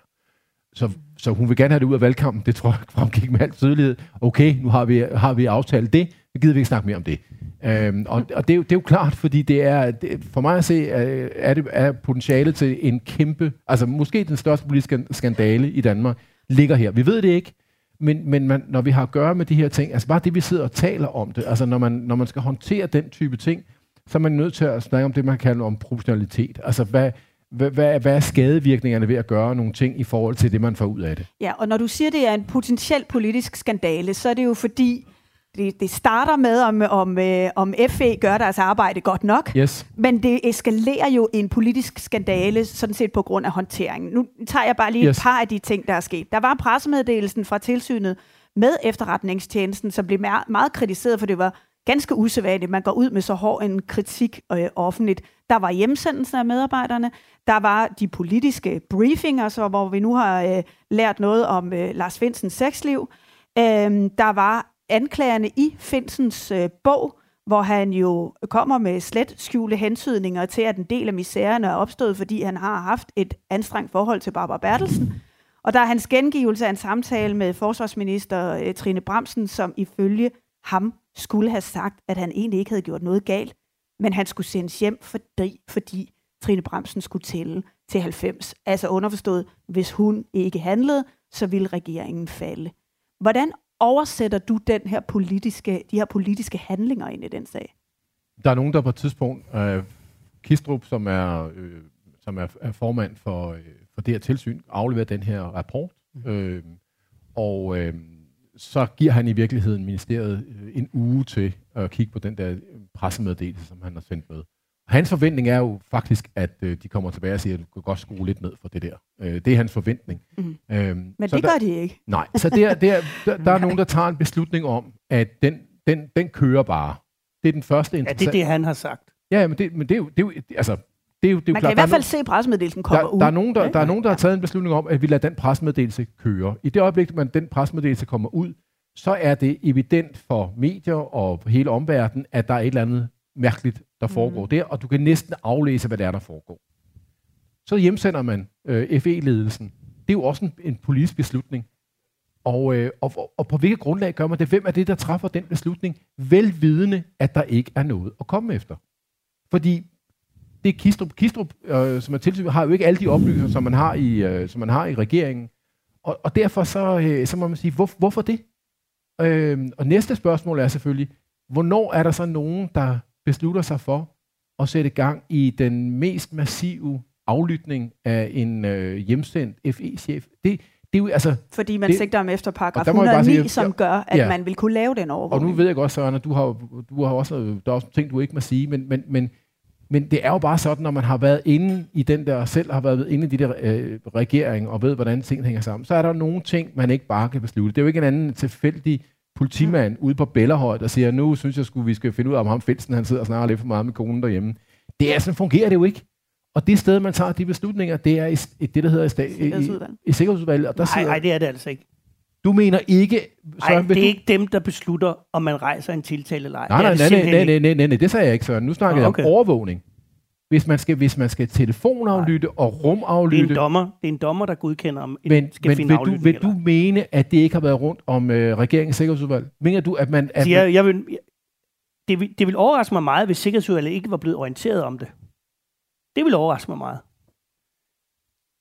Så, så hun vil gerne have det ud af valgkampen. Det tror jeg [LAUGHS] fremgik med al tydelighed. Okay, nu har vi, har vi aftalt det. Så gider vi ikke snakke mere om det. Øhm, og og det, er jo, det er jo klart, fordi det er, det, for mig at se, er, det, er potentiale til en kæmpe, altså måske den største politiske skandale i Danmark, ligger her. Vi ved det ikke, men, men man, når vi har at gøre med de her ting, altså bare det, vi sidder og taler om det, altså når man, når man skal håndtere den type ting, så er man nødt til at snakke om det, man kalder om proportionalitet. Altså hvad, hvad, hvad, hvad er skadevirkningerne ved at gøre nogle ting i forhold til det, man får ud af det? Ja, og når du siger, det er en potentiel politisk skandale, så er det jo fordi, det, det starter med, om, om, øh, om FE gør deres arbejde godt nok, Yes. men det eskalerer jo en politisk skandale, sådan set på grund af håndteringen. Nu tager jeg bare lige yes. Et par af de ting, der er sket. Der var pressemeddelelsen fra tilsynet med efterretningstjenesten, som blev meget, meget kritiseret, for det var ganske usædvanligt. Man går ud med så hård en kritik øh, offentligt. Der var hjemsendelsen af medarbejderne. Der var de politiske briefinger, så, hvor vi nu har øh, lært noget om øh, Lars Finsens sexliv. Øh, der var anklagerne i Finsens øh, bog, hvor han jo kommer med slet skjule hentydninger til, at en del af misæren er opstået, fordi han har haft et anstrengt forhold til Barbara Bertelsen. Og der er hans gengivelse af en samtale med forsvarsminister øh, Trine Bramsen, som ifølge ham skulle have sagt, at han egentlig ikke havde gjort noget galt, men han skulle sendes hjem, fordi, fordi Trine Bramsen skulle tælle til 90. Altså underforstået, hvis hun ikke handlede, så ville regeringen falde. Hvordan oversætter du den her politiske, de her politiske handlinger ind i den sag? Der er nogen, der på et tidspunkt, øh, Kistrup, som er, øh, som er, er formand for, øh, for det her tilsyn, afleverer den her rapport. Mm. Øh, og øh, så giver han i virkeligheden ministeriet øh, en uge til at kigge på den der pressemeddelelse, som han har sendt med. Hans forventning er jo faktisk, at øh, de kommer tilbage og siger, at du kan godt skrue lidt ned for det der. Øh, det er hans forventning. Mm. Øhm, Men det der, gør de ikke. Nej, så der, der, [LAUGHS] der, der er nogen, der tager en beslutning om, at den, den, den kører bare. Det er den første Ja, det er det, han har sagt. Ja, men det, men det er jo, det er jo altså, det er jo, det er jo Man klart, kan i hvert er fald se, pressemeddelelsen kommer der, ud. Der er, nogen, der, der er nogen, der har taget en beslutning om, at vi lader den pressemeddelelse køre. I det øjeblik, man den pressemeddelelse kommer ud, så er det evident for medier og hele omverdenen, at der er et eller andet mærkeligt, der foregår der, og du kan næsten aflæse, hvad det er, der foregår. Så hjemsender man øh, FE-ledelsen. Det er jo også en, en politisk beslutning. Og, øh, og, og på hvilket grundlag gør man det? Hvem er det, der træffer den beslutning? Velvidende, at der ikke er noget at komme efter. Fordi det er Kistrup. Kistrup, øh, som er tilsyn, har jo ikke alle de oplysninger, som man har i, øh, som man har i regeringen. Og, og derfor så, øh, så må man sige, hvor, hvorfor det? Øh, og næste spørgsmål er selvfølgelig, hvornår er der så nogen, der beslutter sig for at sætte gang i den mest massive aflytning af en øh, hjemsendt FE-chef? Det, det er jo, altså, Fordi man det, sigter om efter og paragraf der må jeg bare 109, sige, som gør, at ja. man vil kunne lave den Og overvågning. nu ved jeg godt, Søren, at du har, du har også, der er også ting, du ikke må sige, men, men, men, men det er jo bare sådan, når man har været inde i den der, selv har været inde i de der øh, regering, og ved, hvordan tingene hænger sammen, så er der nogle ting, man ikke bare kan beslutte. Det er jo ikke en anden tilfældig politimand ude på Bellerhøj, der siger, nu synes jeg, skulle, vi skal finde ud af, om ham Finsen, han sidder og snakker lidt for meget med konen derhjemme. Det er sådan, fungerer det jo ikke. Og det sted, man tager de beslutninger, det er i, i det, der hedder i, sta- i, i, i Sikkerhedsudvalget. Og der Nej, nej, det er det altså ikke. Du mener ikke... Nej, vil det er du- ikke dem, der beslutter, om man rejser en tiltale eller ej. Nej, nej, nej, nej, nej, nej, nej, nej, det sagde jeg ikke, Søren. Nu snakker Nå, jeg okay. om overvågning. Hvis man skal, hvis man skal telefonaflytte og Det er rumaflytte, en dommer, det er en dommer der godkender, om en men, skal men finde vil, du, vil du mene, at det ikke har været rundt om øh, regeringens sikkerhedsudvalg? Mener du, at man... At Så jeg, jeg vil, det, vil, det vil overraske mig meget, hvis Sikkerhedsudvalget ikke var blevet orienteret om det. Det vil overraske mig meget.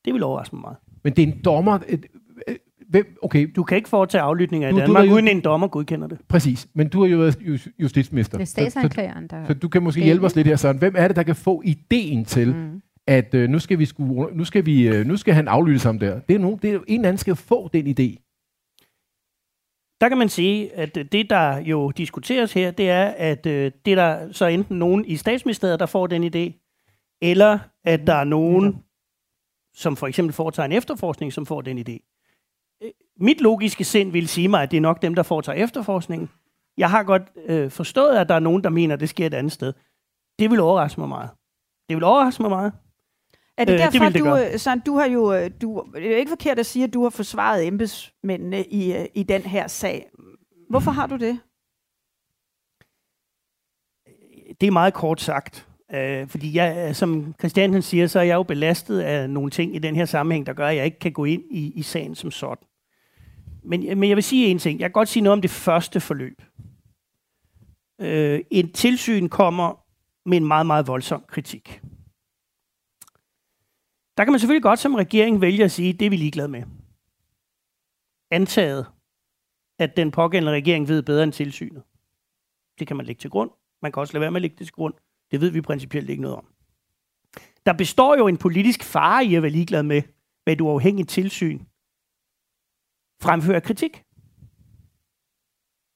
Det vil overraske mig meget. men det er en dommer... Et, øh, hvem, okay, Du kan ikke foretage aflytninger i Du- du Danmark, er jo- uden en dommer godkender det. præcis. Men du har jo været justitsminister. Det er Så- så- statsanklageren, der... Så du kan måske hjælpe os lidt her, Søren. Hvem er det, der kan få ideen til, mm. at øh, nu, skal vi sku, nu, skal vi, øh, nu skal han aflytte ham der? Det er, nogen, det er en eller anden, skal få den idé. Der kan man sige, at det, der jo diskuteres her, det er, at øh, det er der så enten nogen i statsministeriet, der får den idé, eller at der er nogen, som for eksempel foretager en efterforskning, som får den idé. Mit logiske sind vil sige mig, at det er nok dem, der foretager efterforskningen. Jeg har godt øh, forstået, at der er nogen, der mener, at det sker et andet sted. Det vil overraske mig meget. Det vil overraske mig meget. Er det Øh, det derfor, vil det du, gøre. øh, Søren, du har jo, øh, du, det er jo ikke forkert at sige, at du har forsvaret embedsmændene i, øh, i den her sag. Hvorfor har du det? det er meget kort sagt. Øh, fordi jeg, som Christian han siger, så er jeg jo belastet af nogle ting i den her sammenhæng, der gør, at jeg ikke kan gå ind i, i sagen som sådan. Men, men jeg vil sige en ting. Jeg kan godt sige noget om det første forløb. Øh, en tilsyn kommer med en meget, meget voldsom kritik. Der kan man selvfølgelig godt som regering vælge at sige, det er vi ligeglade med. Antaget, at den pågældende regering ved bedre end tilsynet. Det kan man lægge til grund. Man kan også lade være med at lægge det til grund. Det ved vi principielt ikke noget om. Der består jo en politisk fare i at være ligeglad med, hvad et uafhængigt tilsyn fremfører kritik.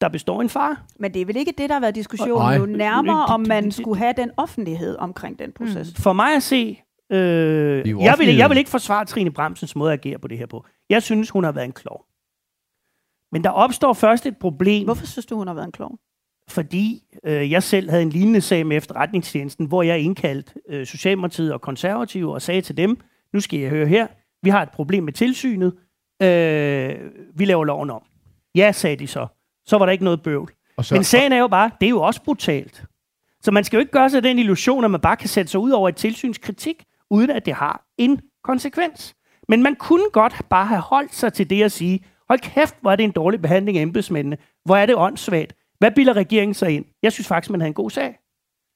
Der består en fare. Men det er vel ikke det, der har været diskussionen nu nærmere, om man skulle have den offentlighed omkring den proces. For mig at se, øh, jeg, vil, jeg vil ikke forsvare Trine Bramsens måde at agere på det her på. Jeg synes, hun har været en klog. Men der opstår først et problem. Hvorfor synes du, hun har været en klog? fordi øh, jeg selv havde en lignende sag med efterretningstjenesten, hvor jeg indkaldte øh, Socialdemokratiet og Konservative og sagde til dem, nu skal jeg høre her, vi har et problem med tilsynet, øh, vi laver loven om. Ja, sagde de så. Så var der ikke noget bøvl. Og så- Men sagen er jo bare, det er jo også brutalt. Så man skal jo ikke gøre sig den illusion, at man bare kan sætte sig ud over et tilsynskritik, uden at det har en konsekvens. Men man kunne godt bare have holdt sig til det at sige, hold kæft, hvor er det en dårlig behandling af embedsmændene. Hvor er det åndssvagt. Hvad bilder regeringen sig ind? Jeg synes faktisk, man havde en god sag.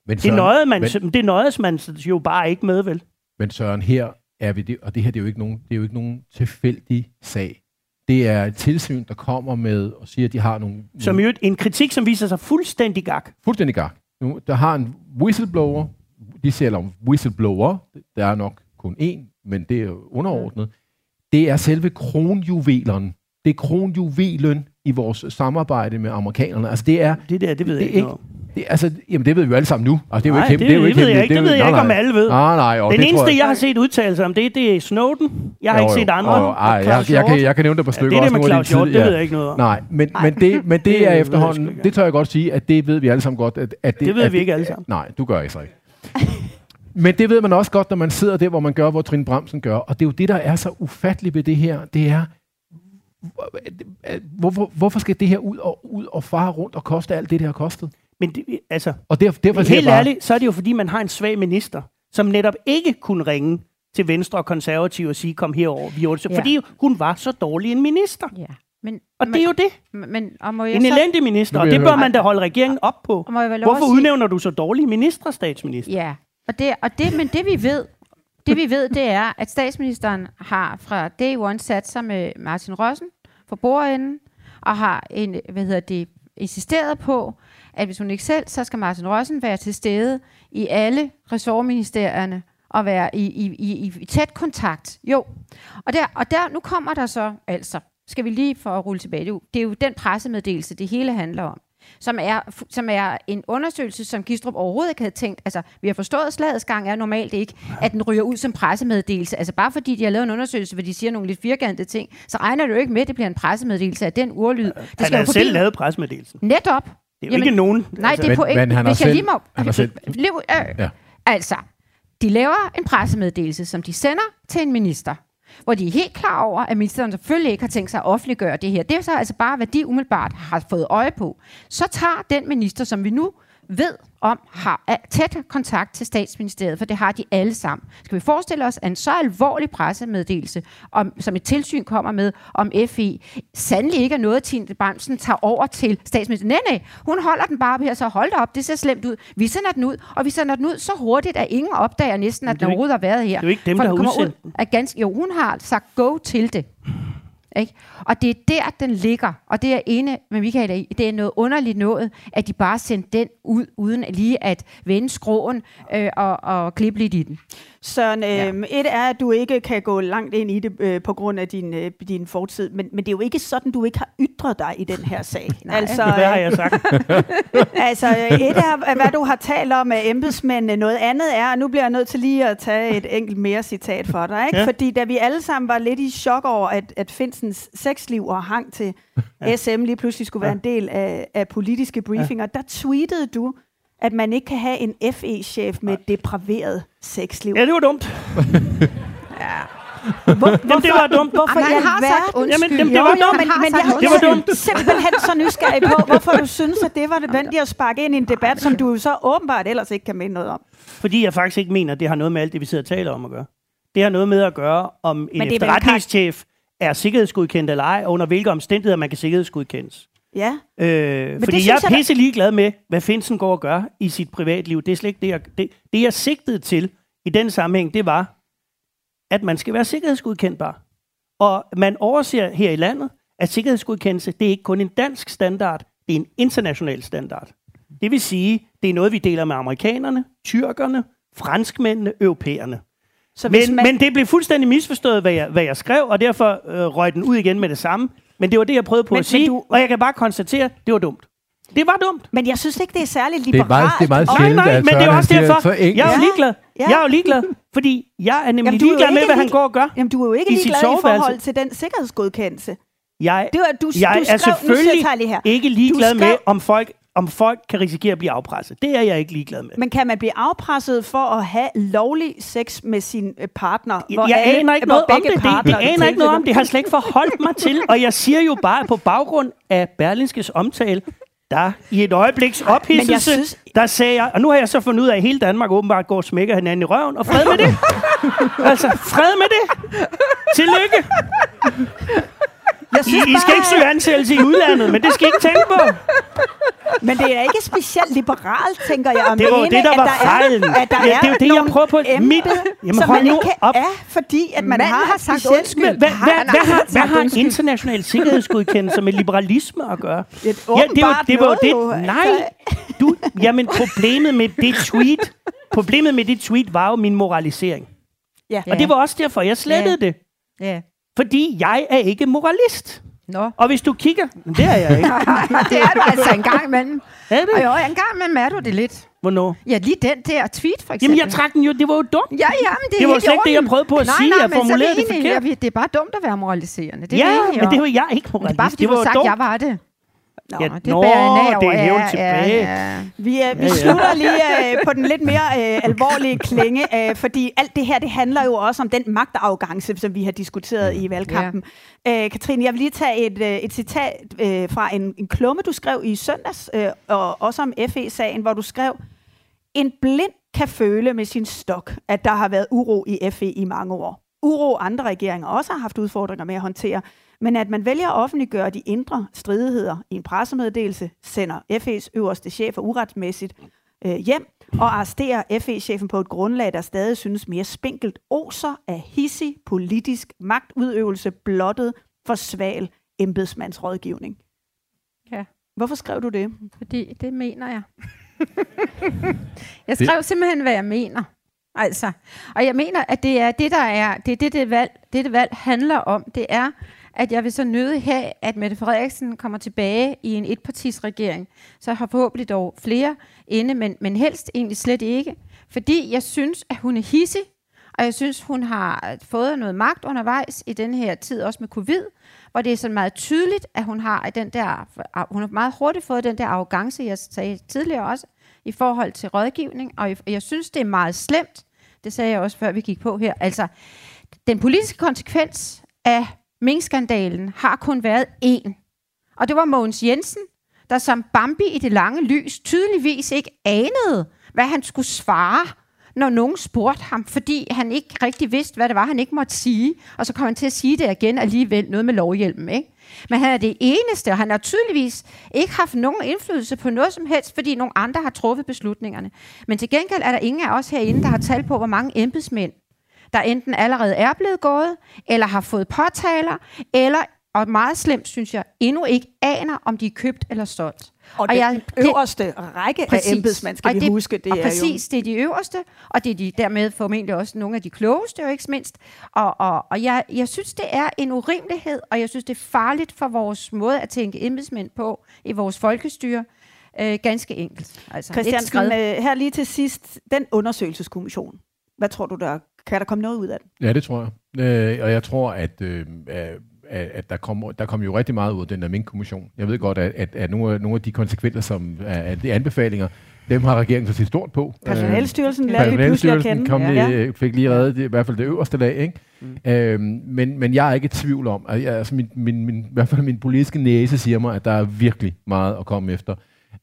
Men Det Søren, nøjede man, men, det nøjedes man jo bare ikke med, vel? men Søren, her er vi det, og det her det er jo ikke nogen, det er jo ikke nogen tilfældig sag. Det er et tilsyn, der kommer med og siger, at de har nogle... Som jo en kritik, som viser sig fuldstændig gak. Fuldstændig gak. Nu, der har en whistleblower, de siger om whistleblower, der er nok kun én, men det er underordnet. Det er selve kronjuveleren. Det er kronjuvelen i vores samarbejde med amerikanerne. Altså det er... Det der, det ved det jeg ikke noget. Det, altså, jamen, det ved vi jo alle sammen nu. Altså, det er jo Nej, ikke det, det, det, er jo ved jeg ikke. Det ved jo- jeg ikke, om alle ved. Nej, nej. Og Den det eneste, jeg har set udtalelser om det, det er Snowden. Jeg har Jo, ikke set andre. Jo, jo. Ej, jeg, jeg, kan, jeg kan nævne det på Ja, stykker. det er det med Claus Hjort, det ved jeg ikke noget om. Nej, men, men det, men [LAUGHS] det, Det er ved jeg efterhånden, det tør jeg godt sige, at det ved vi alle sammen godt. At, at Det ved at vi ikke alle sammen. Nej, du gør ikke så [LAUGHS] ikke. Men det ved man også godt, når man sidder der, hvor man gør, hvor Trine Bramsen gør. Og det er jo det, der er så ufatteligt ved det her. Det er, hvorfor, hvorfor skal det her ud og, ud og fare rundt og koste alt det, det har kostet? Men det, altså, Og derfor, derfor helt bare, ærligt, så er det jo fordi, man har en svag minister, som netop ikke kunne ringe til Venstre og Konservative og sige, kom herover, vi ordner. Ja. Fordi hun var så dårlig en minister. Ja. Men, og det er jo det. Men, og må jeg En så... elendig minister, og det bør man da holde regeringen op på. Og må jeg Hvorfor sige- udnævner du så dårlige ministre, statsminister? Ja, og det, og det, men det vi ved, det vi ved, det er, at statsministeren har fra day one sat sig med Martin Rossen for bordenden, og har en, hvad hedder det, insisteret på, at hvis hun ikke selv, så skal Martin Rossen være til stede i alle ressortministerierne og være i, i, i, i tæt kontakt. Jo, og, der, og der, nu kommer der så altså, skal vi lige for at rulle tilbage, det er jo, det er jo den pressemeddelelse, det hele handler om som er, som er en undersøgelse, som Gistrup overhovedet ikke havde tænkt. Altså, vi har forstået, at slagets gang er normalt ikke, at den ryger ud som pressemeddelelse. Altså, bare fordi de har lavet en undersøgelse, hvor de siger nogle lidt firkantede ting, så regner det jo ikke med, at det bliver en pressemeddelelse af den urlyd. Det Han skal jo selv lavet pressemeddelelsen. Netop. Det er jo ikke nogen. Nej, altså. det er på Men- men han har Hvis jeg selv- lige må... han har selv- Lev, øh, Ja. Altså, de laver en pressemeddelelse, som de sender til en minister, hvor de er helt klar over, at ministeren selvfølgelig ikke har tænkt sig at offentliggøre det her. Det er så altså bare, hvad de umiddelbart har fået øje på. Så tager den minister, som vi nu ved om, har tæt kontakt til statsministeriet, for det har de alle sammen. Skal vi forestille os, at en så alvorlig pressemeddelelse, om, som et tilsyn kommer med om FE, sandelig ikke er noget, Tine Bramsen tager over til statsministeren. Nej, nej, hun holder den bare op her, så hold da op, det ser slemt ud. Vi sender den ud, og vi sender den ud så hurtigt, at ingen opdager næsten, at den overhovedet har været her. det er jo ikke dem, For der har udsendt ud af ganske, Jo, hun har sagt go til det. Ikke? Og det er der, den ligger. Og det er ene med Michael, i. det er noget underligt noget, at de bare sendte den ud, uden lige at vende skråen øh, og, og klippe lidt i den. Søren, øh, et er, at du ikke kan gå langt ind i det øh, på grund af din, øh, din fortid, men, men det er jo ikke sådan, du ikke har ytret dig i den her sag. [LAUGHS] altså, Hvad har jeg sagt? [LAUGHS] altså, øh, et er, hvad du har talt om med embedsmændene. Noget andet er, og nu bliver jeg nødt til lige at tage et enkelt mere citat for dig. Ikke? Ja. Ja. Fordi da vi alle sammen var lidt i chok over, at, at Finsens sexliv og hang til ja. SM lige pludselig skulle være en del af, af politiske briefinger, ja. der tweetede du, at man ikke kan have en FE-chef med et depraveret sexliv. Ja, det var dumt. [LAUGHS] Hvor, Jamen, det var dumt. Hvorfor Jamen, han har sagt undskyld. Jamen, jamen, det var jo, dumt. men, men jeg, Det var dumt. simpelthen så nysgerrig på, hvorfor du synes, at det var nødvendigt at sparke ind i en debat, som du så åbenbart ellers ikke kan mene noget om. Fordi jeg faktisk ikke mener, at det har noget med alt det, vi sidder og taler om at gøre. Det har noget med at gøre, om det er en efterretningschef er sikkerhedsgodkendt eller ej, og under hvilke omstændigheder man kan sikkerhedsgodkendes. Ja. Øh, det fordi jeg er jeg pisse ligeglad med, hvad Finsen går og gør i sit privatliv. Det er slet ikke det, jeg, det, det jeg sigtede til i den sammenhæng, det var, at man skal være sikkerhedsgodkendtbar. Og man overser her i landet, at sikkerhedsgodkendelse, det er ikke kun en dansk standard, det er en international standard. Det vil sige, det er noget, vi deler med amerikanerne, tyrkerne, franskmændene, europæerne. Så hvis Men, man- men det blev fuldstændig misforstået, hvad jeg, hvad jeg skrev, og derfor øh, røg den ud igen med det samme. Men det var det, jeg prøvede på Men- at sige, men du- og jeg kan bare konstatere, det var dumt. Det var dumt. Men jeg synes ikke, det er særligt Det er liberalt. meget, det er meget sjældent, Nej, nej, men det er også derfor, så enkelt. jeg er jo ligeglad. Ja. Jeg er jo ligeglad, fordi jeg er nemlig Jamen, du er ligeglad med, hvad han går og gør. Jamen, du er jo ikke i sit ligeglad i forhold til den sikkerhedsgodkendelse. Jeg, Det var, du, jeg du er skrev, nu selvfølgelig her. ikke ligeglad skrev- med, om folk, om folk kan risikere at blive afpresset. Det er jeg ikke ligeglad med. Men kan man blive afpresset for at have lovlig sex med sin øh, partner? Jeg, jeg aner ikke hvor noget om det. Det, parter det er aner ikke noget om det. Det har jeg slet ikke forholdt mig til. [LAUGHS] Og jeg siger jo bare, at på baggrund af Berlingskes omtale, der i et øjebliks ophidselse, synes- der sagde jeg, og nu har jeg så fundet ud af, at hele Danmark åbenbart går og smækker hinanden i røven, og fred med det. [LAUGHS] altså, fred med det. Tillykke. Jeg I, I skal ikke søge ansættelse i udlandet, men det skal I ikke tænke på. Men det er ikke specielt liberalt, tænker jeg, at Det var mene, det, der at var der fejlen. Er, at der Ja, det er jo det, jeg prøver på. emner, Mit- Jamen, som man nu ikke op. er, fordi at man Manden har, har et sagt undskyld. Hvad, hvad, hvad, har hvad, har, hvad har undskyld. international sikkerhedsgodkendelse med liberalisme at gøre? Det Ja, det var, det var det. jo. Nej, du, jamen problemet med det tweet, problemet med det tweet var jo min moralisering. Ja. Og det var også derfor, jeg slettede det. Ja. Fordi jeg er ikke moralist. Nå. Og hvis du kigger... Det er jeg ikke. [LAUGHS] det er du altså en gang imellem. Er det? Og jo, en gang imellem er du det lidt. Hvornår? Ja, lige den der tweet, for eksempel. Jamen, jeg trak den jo. Det var jo dumt. Ja, ja, men det, Det er var slet ikke det, jeg prøvede på at nej, sige. Nej, Jeg men er formulerede det enige. forkert. Vi- det er bare dumt at være moraliserende. Det er ja, enige men det var jeg ikke Men moralist. det er bare, fordi det du var har sagt, dumt. jeg var det. Nå, Ja, det nå, bærer jeg nag det over. er Ja, hævet ja, tilbage. ja. Vi, øh, vi Ja, ja. slutter lige øh, på den lidt mere øh, alvorlige klinge, øh, fordi alt det her, det handler jo også om den magtafgangse, som vi har diskuteret i valgkampen. Øh, Katrine, jeg vil lige tage et, øh, et citat øh, fra en, en klumme, du skrev i søndags, øh, og også om FE-sagen, hvor du skrev, en blind kan føle med sin stok, at der har været uro i FE i mange år. Uro andre regeringer også har haft udfordringer med at håndtere, men at man vælger at offentliggøre de indre stridigheder i en pressemeddelelse, sender FE's øverste chefer uretmæssigt øh, hjem og arresterer FE-chefen på et grundlag, der stadig synes mere spinkelt oser af hissig politisk magtudøvelse blottet for sval embedsmandsrådgivning. Ja. Hvorfor skrev du det? Fordi det mener jeg. [LAUGHS] jeg skrev simpelthen, hvad jeg mener. Altså, og jeg mener, at det er det, der er, det er det, det valg, det, det valg handler om. Det er, at jeg vil så nøde have, at Mette Frederiksen kommer tilbage i en etpartisregering. Så jeg har forhåbentlig dog flere inde, men, men helst egentlig slet ikke. Fordi jeg synes, at hun er hissig, og jeg synes, hun har fået noget magt undervejs i den her tid, også med covid, hvor det er sådan meget tydeligt, at hun har den der, hun har meget hurtigt fået den der arrogance, jeg sagde tidligere også, i forhold til rådgivning, og jeg synes, det er meget slemt. Det sagde jeg også, før vi gik på her. Altså, den politiske konsekvens af minkskandalen har kun været én. Og det var Mogens Jensen, der som Bambi i det lange lys tydeligvis ikke anede, hvad han skulle svare, når nogen spurgte ham, fordi han ikke rigtig vidste, hvad det var, han ikke måtte sige. Og så kom han til at sige det igen alligevel, noget med lovhjelmen, ikke? Men han er det eneste, og han har tydeligvis ikke haft nogen indflydelse på noget som helst, fordi nogen andre har truffet beslutningerne. Men til gengæld er der ingen af os herinde, der har talt på, hvor mange embedsmænd, der enten allerede er blevet gået, eller har fået påtaler, eller, og meget slemt synes jeg, endnu ikke aner, om de er købt eller solgt. Og, og den øverste række præcis. af embedsmænd, skal vi det, huske, det og er præcis, jo... det er de øverste, og det er de dermed formentlig også nogle af de klogeste, jo ikke mindst. Og, og, og jeg, jeg synes, det er en urimelighed, og jeg synes, det er farligt for vores måde at tænke embedsmænd på i vores folkestyre. Øh, ganske enkelt. Altså, Christiansen, øh, her lige til sidst, den undersøgelseskommission. Hvad tror du, der kan der komme noget ud af den? Ja, det tror jeg. Øh, og jeg tror, at, øh, at, der kommer der kom jo rigtig meget ud af den der Mink-kommission. Jeg ved godt, at, at, at nogle, af, nogle af de konsekvenser, som er de anbefalinger, dem har regeringen så set stort på. Personalstyrelsen lærte vi pludselig at kende. kom ja. lige, fik lige reddet det, i hvert fald det øverste lag. Ikke? Mm. Øhm, men, men jeg er ikke i tvivl om, at jeg, altså min, min, min, i hvert fald min politiske næse siger mig, at der er virkelig meget at komme efter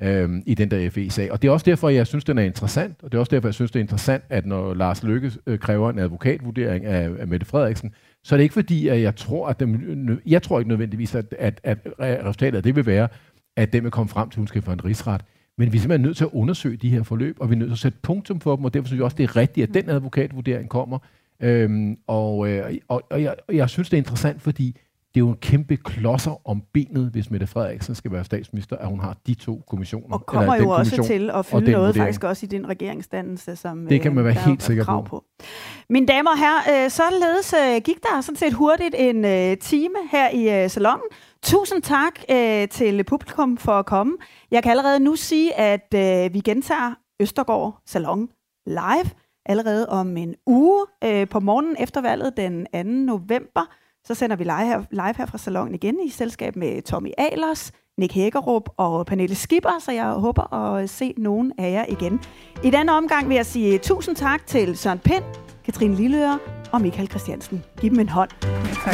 øhm, i den der FE-sag. Og det er også derfor, jeg synes, den er interessant, og det er også derfor, jeg synes, det er interessant, at når Lars Løkke øh, kræver en advokatvurdering af, af Mette Frederiksen, så er det ikke fordi, at jeg tror, at dem, jeg tror ikke nødvendigvis, at, at, at resultatet af det vil være, at den vil komme frem til, at hun skal få en rigsret. Men vi er simpelthen nødt til at undersøge de her forløb, og vi er nødt til at sætte punktum for dem, og derfor synes jeg også, det er rigtigt, at den advokatvurdering kommer. Øhm, og, øh, og, og, jeg, og jeg synes, det er interessant, fordi det er jo en kæmpe klodser om benet, hvis Mette Frederiksen skal være statsminister, at hun har de to kommissioner. Og kommer eller jo også til at fylde noget vurdering. faktisk også i din regeringsdannelse, som Det kan man være øh, helt der er sikker krav på. på. Mine damer og herrer, øh, således øh, gik der sådan set hurtigt en time her i salongen. Tusind tak til publikum for at komme. Jeg kan allerede nu sige, at vi gentager Østergaard Salon live allerede om en uge på morgenen efter valget den 2. november. Så sender vi live her, live her fra salongen igen i selskab med Tommy Alers, Nick Hækkerup og Pernille Skipper, så jeg håber at se nogen af jer igen. I denne omgang vil jeg sige tusind tak til Søren Pind, Katrine Lilleøre og Michael Christiansen. Giv dem en hånd. Ja, tak.